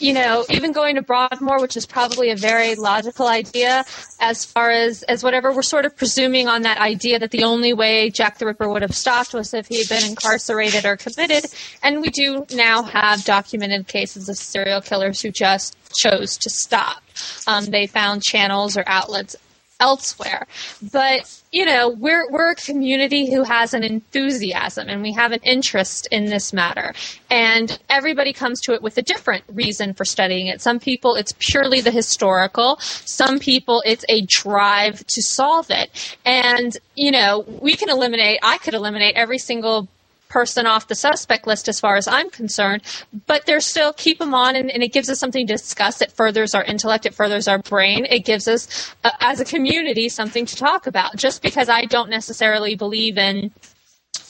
You know, even going to Broadmoor, which is probably a very logical idea, as far as as whatever we're sort of presuming on that idea that the only way Jack the Ripper would have stopped was if he had been incarcerated or committed, and we do now have documented cases of serial killers who just chose to stop. Um, they found channels or outlets elsewhere. But you know, we're we're a community who has an enthusiasm and we have an interest in this matter. And everybody comes to it with a different reason for studying it. Some people it's purely the historical. Some people it's a drive to solve it. And you know, we can eliminate I could eliminate every single person off the suspect list as far as I'm concerned, but they're still keep them on and, and it gives us something to discuss. It furthers our intellect, it furthers our brain, it gives us, uh, as a community, something to talk about. Just because I don't necessarily believe in,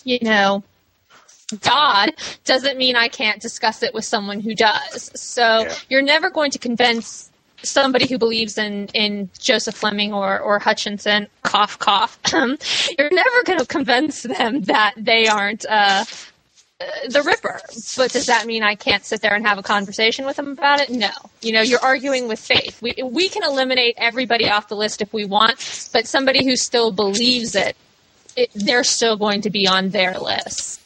you know, God doesn't mean I can't discuss it with someone who does. So Yeah. you're never going to convince somebody who believes in, in Joseph Fleming or, or Hutchinson, cough, cough, you're never going to convince them that they aren't uh, uh, the Ripper. But does that mean I can't sit there and have a conversation with them about it? No. You know, you're arguing with faith. We, we can eliminate everybody off the list if we want, but somebody who still believes it, it they're still going to be on their list.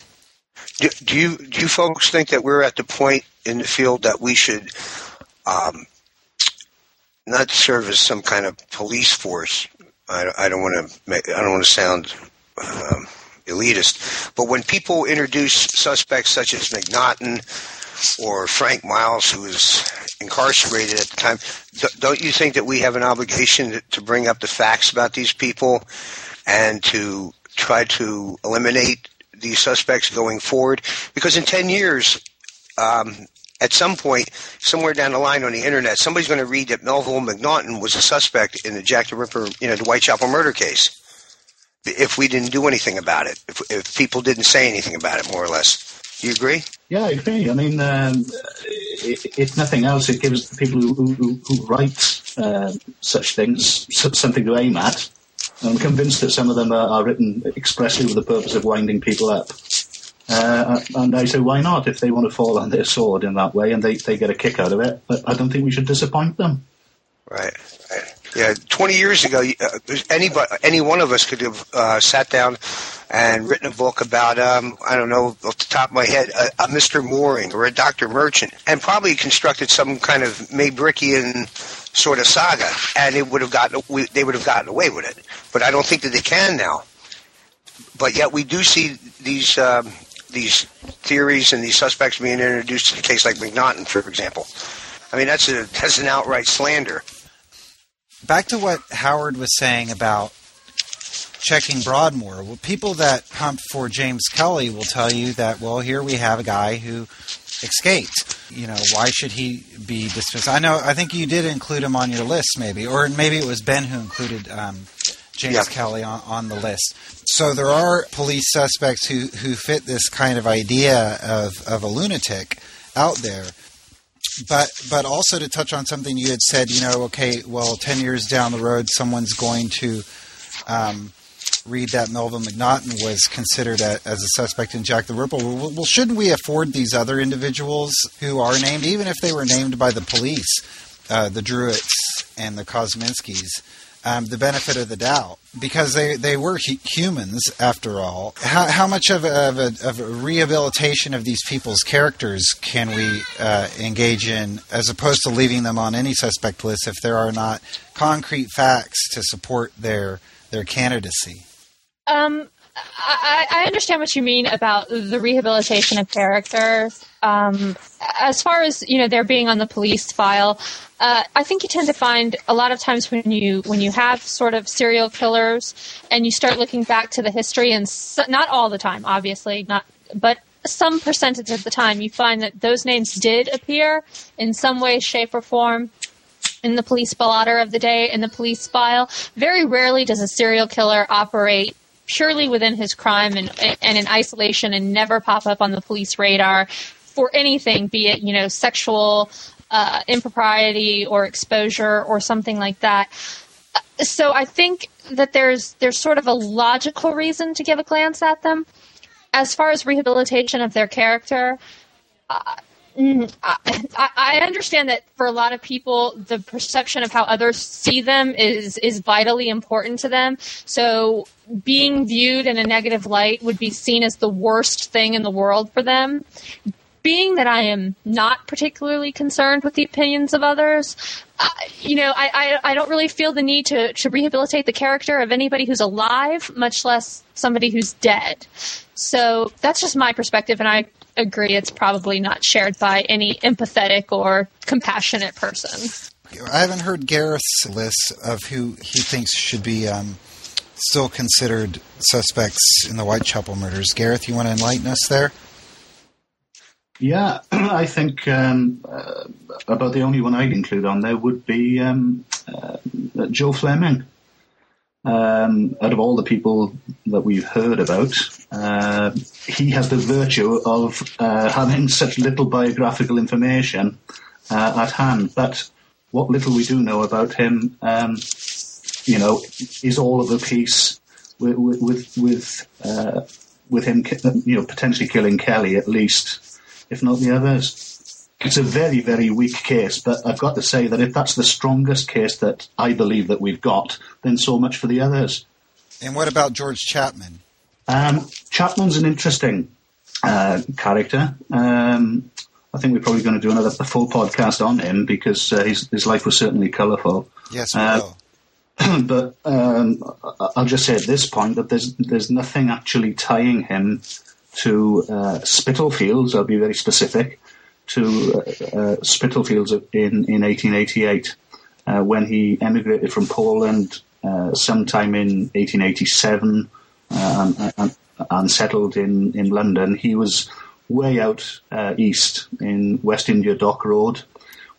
Do, do you do you folks think that we're at the point in the field that we should um, not serve as some kind of police force? I, I don't want to I don't want to sound um, elitist, but when people introduce suspects such as Macnaghten or Frank Miles, who was incarcerated at the time, don't you think that we have an obligation to, bring up the facts about these people and to try to eliminate these suspects going forward? Because in 10 years, um, at some point, somewhere down the line on the internet, somebody's going to read that Melville Macnaghten was a suspect in the Jack the Ripper, you know, the Whitechapel murder case. If we didn't do anything about it, if, if people didn't say anything about it, more or less. Do you agree? Yeah, I agree. I mean, um, if, nothing else, it gives the people who, who, who write uh, such things something to aim at. I'm convinced that some of them are, are written expressly with the purpose of winding people up. Uh, and I say, why not? If they want to fall on their sword in that way and they, they get a kick out of it, but I don't think we should disappoint them. Right. right. Yeah, 20 years ago, uh, anybody, any one of us could have uh, sat down and written a book about, um, I don't know, off the top of my head, a, a Mr. Mooring or a Dr. Merchant, and probably constructed some kind of Maybrickian sort of saga, and it would have gotten, we, they would have gotten away with it. But I don't think that they can now. But yet we do see these um, these theories and these suspects being introduced to the case like Macnaghten, for example. I mean, that's a that's an outright slander. Back to what Howard was saying about checking Broadmoor. Well, people that hunt for James Kelly will tell you that, well, here we have a guy who escaped. You know, why should he be dismissed? I know, I think you did include him on your list, maybe, or maybe it was Ben who included um, James Yeah. Kelly on, on the list. So there are police suspects who, who fit this kind of idea of, of a lunatic out there. But but also to touch on something you had said, you know, okay, well, ten years down the road, someone's going to um, read that Melvin Macnaghten was considered a, as a suspect in Jack the Ripper. Well, well, shouldn't we afford these other individuals who are named, even if they were named by the police, uh, the Druitts and the Kosminskis, um, the benefit of the doubt? Because they, they were hu- humans, after all. How, how much of a, of, a, of a rehabilitation of these people's characters can we uh, engage in, as opposed to leaving them on any suspect list if there are not concrete facts to support their their candidacy? Um, I, I understand what you mean about the rehabilitation of characters. Um, as far as you know, they're being on the police file. Uh, I think you tend to find a lot of times when you when you have sort of serial killers and you start looking back to the history, and so, not all the time, obviously, not, but some percentage of the time, you find that those names did appear in some way, shape, or form in the police blotter of the day in the police file. Very rarely does a serial killer operate purely within his crime and, and in isolation and never pop up on the police radar for anything, be it, you know, sexual uh, impropriety or exposure or something like that. So I think that there's there's sort of a logical reason to give a glance at them. As far as rehabilitation of their character, Mm, I, I understand that for a lot of people, the perception of how others see them is is vitally important to them. So, being viewed in a negative light would be seen as the worst thing in the world for them. Being that I am not particularly concerned with the opinions of others, uh, you know, I, I I don't really feel the need to to rehabilitate the character of anybody who's alive, much less somebody who's dead. So that's just my perspective, and I agree it's probably not shared by any empathetic or compassionate person. I haven't heard Gareth's list of who he thinks should be um, still considered suspects in the Whitechapel murders. Gareth, you want to enlighten us there? Yeah, I think um, uh, about the only one I'd include on there would be um, uh, Joe Fleming. Um, out of all the people that we've heard about, uh, he has the virtue of uh, having such little biographical information uh, at hand. But what little we do know about him, um, you know, is all of a piece with with with, uh, with him, you know, potentially killing Kelly at least, if not the others. It's a very, very weak case, but I've got to say that if that's the strongest case that I believe that we've got, then so much for the others. And what about George Chapman? Um, Chapman's an interesting uh, character. Um, I think we're probably going to do another full podcast on him because uh, his, his life was certainly colourful. Yes, we Uh, will. but um, I'll just say at this point that there's there's nothing actually tying him to uh, Spitalfields. I'll be very specific to uh, uh, Spitalfields in in 1888 uh, when he emigrated from Poland uh, sometime in 1887 uh, and, and, and settled in in London. He was way out east in West India Dock Road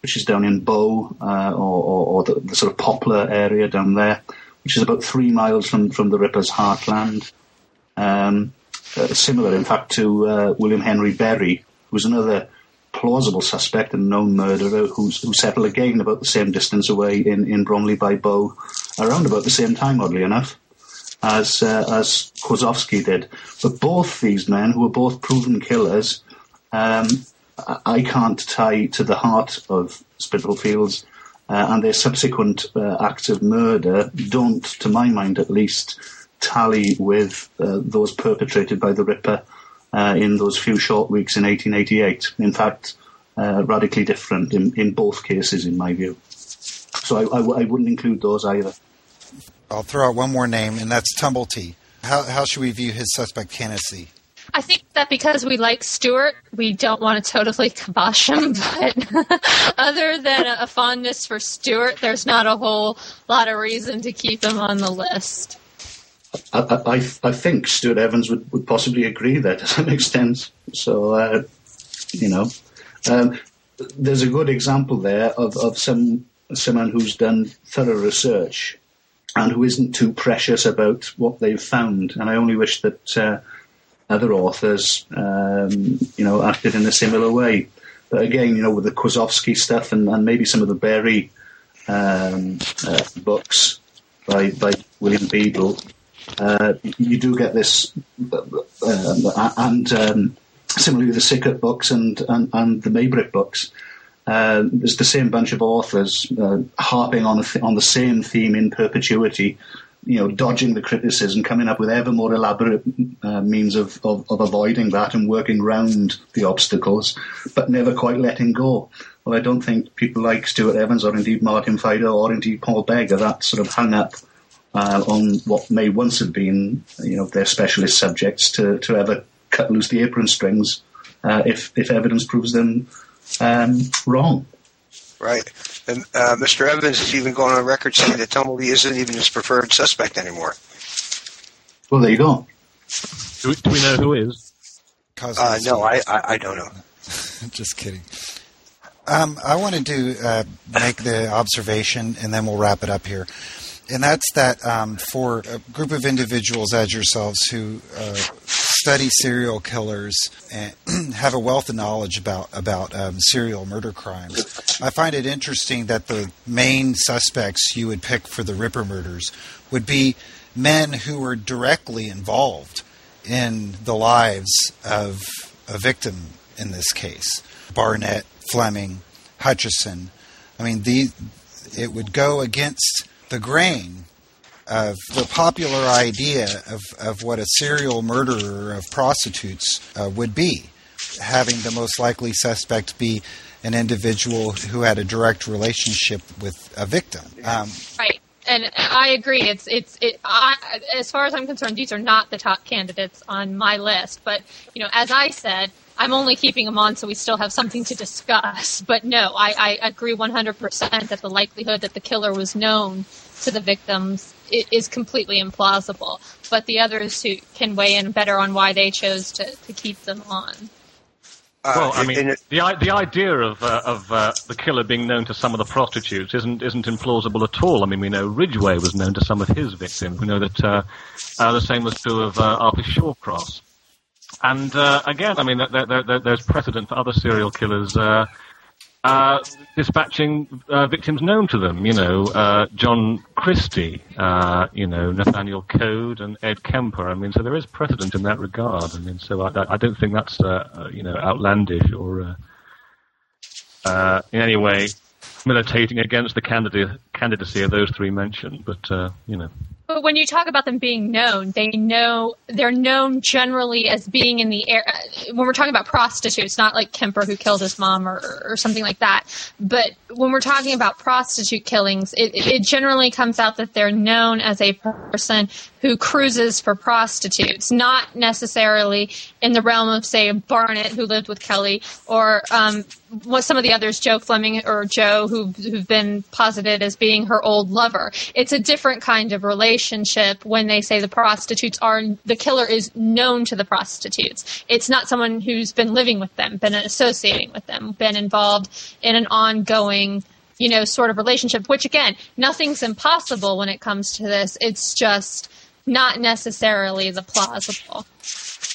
which is down in Bow, or, or, or the, the sort of Poplar area down there, which is about three miles from, from the Ripper's heartland. Um, uh, similar, in fact, to uh, William Henry Bury, who was another plausible suspect and known murderer who's, who settled again about the same distance away in, in Bromley by Bow, around about the same time, oddly enough, as, uh, as Klosowski did. But both these men, who were both proven killers, um, I I can't tie to the heart of Spitalfields, uh, and their subsequent uh, acts of murder don't, to my mind at least, tally with uh, those perpetrated by the Ripper uh, in those few short weeks in 1888. In fact, uh, radically different in, in both cases, in my view. So I, I w- I wouldn't include those either. I'll throw out one more name, and that's Tumblety. How, how should we view his suspect candidacy? I think that because we like Stewart, we don't want to totally kibosh him. But other than a, a fondness for Stewart, there's not a whole lot of reason to keep him on the list. I, I, I think Stewart Evans would, would possibly agree there to some extent. So, uh, you know, um, there's a good example there of, of some someone who's done thorough research and who isn't too precious about what they've found. And I only wish that uh, other authors, um, you know, acted in a similar way. But again, you know, with the Klosowski stuff and, and maybe some of the Bury um, uh, books by by William Beadle, uh, you do get this, uh, and um, similarly with the Sickert books and, and, and the Maybrick books. Uh, there's the same bunch of authors uh, harping on th- on the same theme in perpetuity, you know, dodging the criticism, coming up with ever more elaborate uh, means of, of, of, avoiding that and working round the obstacles, but never quite letting go. Well, I don't think people like Stewart Evans or indeed Martin Fido or indeed Paul Begg are that sort of hung up uh, on what may once have been, you know, their specialist subjects to, to ever cut loose the apron strings uh, if, if evidence proves them um, wrong. Right. And uh, Mr. Evans has even gone on record saying that Tumblety isn't even his preferred suspect anymore. Well, there you go. Do we, do we know who is? Uh, no, I, I, I, don't know. Just kidding. Um, I wanted to uh, make the observation, and then we'll wrap it up here and that's that um, for a group of individuals as yourselves who uh, study serial killers and have a wealth of knowledge about about um, serial murder crimes. I find it interesting that the main suspects you would pick for the Ripper murders would be men who were directly involved in the lives of a victim in this case. Barnett, Fleming, Hutchinson. I mean, the, it would go against the grain of the popular idea of, of what a serial murderer of prostitutes uh, would be, having the most likely suspect be an individual who had a direct relationship with a victim. Um, right. And I agree. It's it's it. I, as far as I'm concerned, these are not the top candidates on my list. But you know, as I said, I'm only keeping them on so we still have something to discuss. But no, I, I agree 100% that the likelihood that the killer was known to the victims is completely implausible. But the others who can weigh in better on why they chose to, to keep them on. Uh, well, I mean, it, the the idea of uh, of uh, the killer being known to some of the prostitutes isn't isn't implausible at all. I mean, we know Ridgway was known to some of his victims. We know that uh, uh, the same was true of uh, Arthur Shawcross. And again, I mean, there, there, there, there's precedent for other serial killers uh, dispatching uh, victims known to them. You know, uh, John Christie, uh, you know, Nathaniel Code and Ed Kemper. I mean, so there is precedent in that regard. I mean, so I, I don't think that's, uh, uh, you know, outlandish or in any way militating against the candidacy of those three mentioned. But, you know. But when you talk about them being known, they know they're known generally as being in the air. Uh, when we're talking about prostitutes, not like Kemper who killed his mom or, or something like that. But when we're talking about prostitute killings, it, it generally comes out that they're known as a person who cruises for prostitutes, not necessarily in the realm of, say, Barnett who lived with Kelly or um, what some of the others, Joe Fleming or Joe, who, who've been posited as being her old lover. It's a different kind of relationship when they say the prostitutes are, the killer is known to the prostitutes. It's not someone who's been living with them, been associating with them, been involved in an ongoing you know, sort of relationship, which again, nothing's impossible when it comes to this. It's just not necessarily the plausible.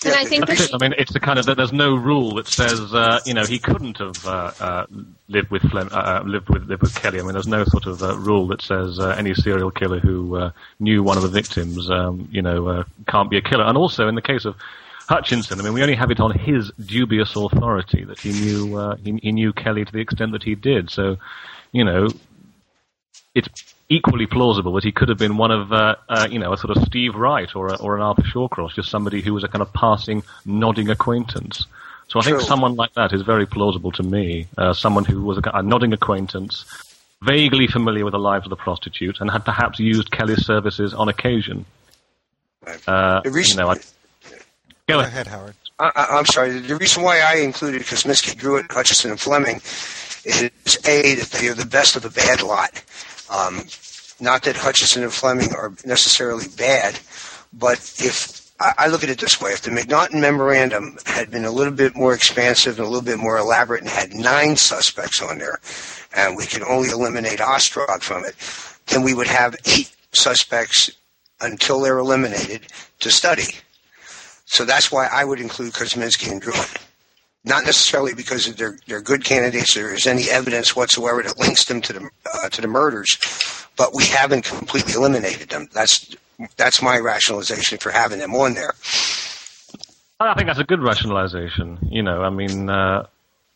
And I think That's it. I mean, it's the kind of that there's no rule that says uh, you know he couldn't have uh, uh, lived with Flem- uh, uh, lived with lived with Kelly. I mean, there's no sort of uh, rule that says any serial killer who knew one of the victims, um, you know, can't be a killer. And also in the case of Hutchinson, I mean, we only have it on his dubious authority that he knew he, he knew Kelly to the extent that he did. So, you know, it's equally plausible that he could have been one of, uh, uh, you know, a sort of Steve Wright or, a, or an Arthur Shawcross, just somebody who was a kind of passing, nodding acquaintance. So I think someone like that is very plausible to me. Uh, someone who was a, a, nodding acquaintance, vaguely familiar with the lives of the prostitute, and had perhaps used Kelly's services on occasion. Uh, you know, I, go, go ahead, Howard. I, am sorry. The reason why I included Kosminski, Druitt, Hutchinson, and Fleming is A, that they are the best of the bad lot. Um, not that Hutchinson and Fleming are necessarily bad, But if I, I look at it this way, if the Macnaghten memorandum had been a little bit more expansive and a little bit more elaborate and had nine suspects on there, and we could only eliminate Ostrog from it, then we would have eight suspects until they're eliminated to study. So that's why I would include Kosminski and Druitt. Not necessarily because they're they're good candidates. There is any evidence whatsoever that links them to the uh, to the murders, but we haven't completely eliminated them. That's that's my rationalization for having them on there. I think that's a good rationalization. You know, I mean, uh,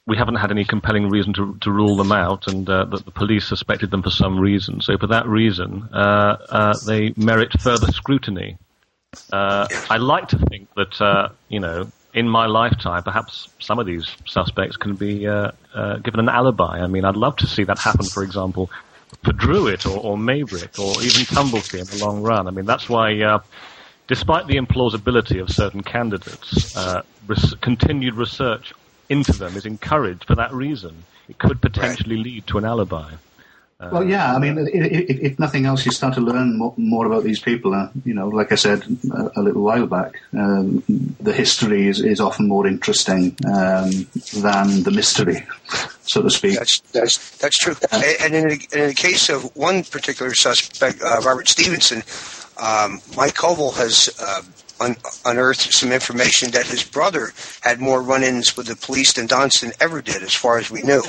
we haven't had any compelling reason to to rule them out, and uh, that the police suspected them for some reason. So, for that reason, uh, uh they merit further scrutiny. Uh, I like to think that uh, you know in my lifetime, perhaps some of these suspects can be uh, uh, given an alibi. I mean, I'd love to see that happen, for example, for Druitt or, or Maybrick or even Tumblety in the long run. I mean, that's why, uh, despite the implausibility of certain candidates, uh, res- continued research into them is encouraged for that reason. It could potentially right. lead to an alibi. Well, yeah. I mean, if, if, nothing else, you start to learn more, more about these people. Uh, you know, like I said a, a little while back, um, the history is, is often more interesting um, than the mystery, so to speak. That's that's that's true. Uh, and in the, in the, case of one particular suspect, uh, Robert Stephenson, um, Mike Covell has. Uh, un- unearthed some information that his brother had more run-ins with the police than Donston ever did, as far as we knew.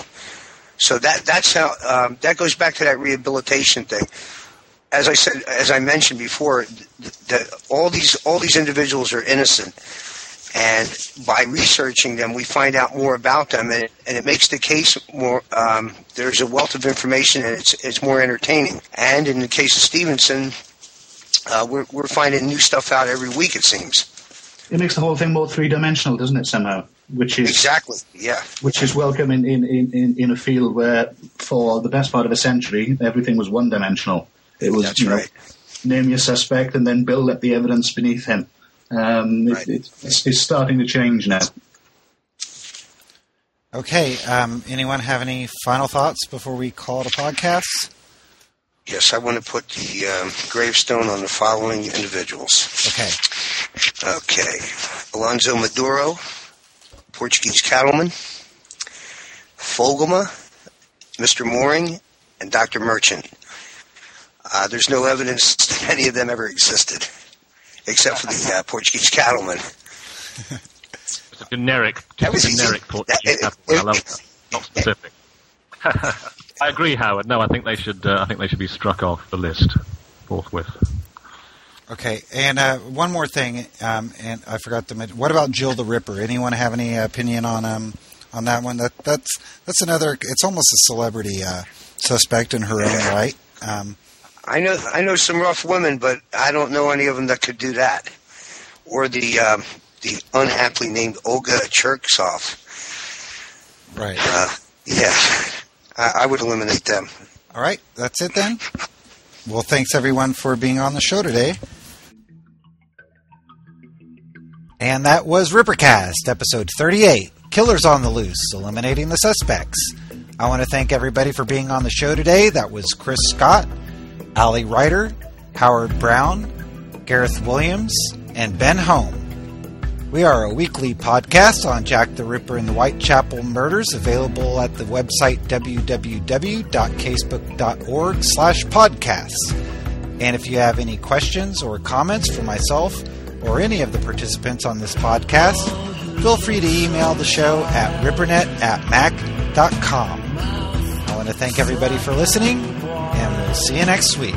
So that that's how um, that goes back to that rehabilitation thing. As I said, as I mentioned before, that all these all these individuals are innocent, and by researching them, we find out more about them, and it, and it makes the case more. Um, there's a wealth of information, and it's it's more entertaining. And in the case of Stephenson, uh, we're we're finding new stuff out every week. It seems. It makes the whole thing more three dimensional, doesn't it? Somehow which is exactly yeah, which is welcome in, in, in, in a field where for the best part of a century everything was one dimensional. It was That's you know, right. name your suspect and then build up the evidence beneath him. Um, right. it, it's, it's, starting to change now. Okay. Um, anyone have any final thoughts before we call it a podcast? Yes, I want to put the um, gravestone on the following individuals. Okay. Okay. Alonzo Maduro, Portuguese cattleman, Fogelma, Mr. Mooring, and Dr. Merchant. Uh, there's no evidence that any of them ever existed, except for the uh, Portuguese cattleman. It's a generic, just a generic easy. Portuguese that, it, it, I love that. Not specific. I agree, Howard. No, I think they should. Uh, I think they should be struck off the list forthwith. Okay, and uh, one more thing, um, and I forgot to mention. What about Jill the Ripper? Anyone have any opinion on um, on that one? That that's that's another. It's almost a celebrity uh, suspect in her own right. Um, I know I know some rough women, but I don't know any of them that could do that. Or the um, the unhappily named Olga Tchkersoff. Right. Uh, yeah, I, I would eliminate them. All right, that's it then. Well, thanks everyone for being on the show today. And that was Rippercast, episode 38 Killers on the Loose, Eliminating the Suspects. I want to thank everybody for being on the show today. That was Chris Scott, Ali Ryder, Howard Brown, Gareth Williams, and Ben Holme. We are a weekly podcast on Jack the Ripper and the Whitechapel murders, available at the website www.casebook.org slash podcasts. And if you have any questions or comments for myself or any of the participants on this podcast, feel free to email the show at rippernet at mac.com. I want to thank everybody for listening, and we'll see you next week.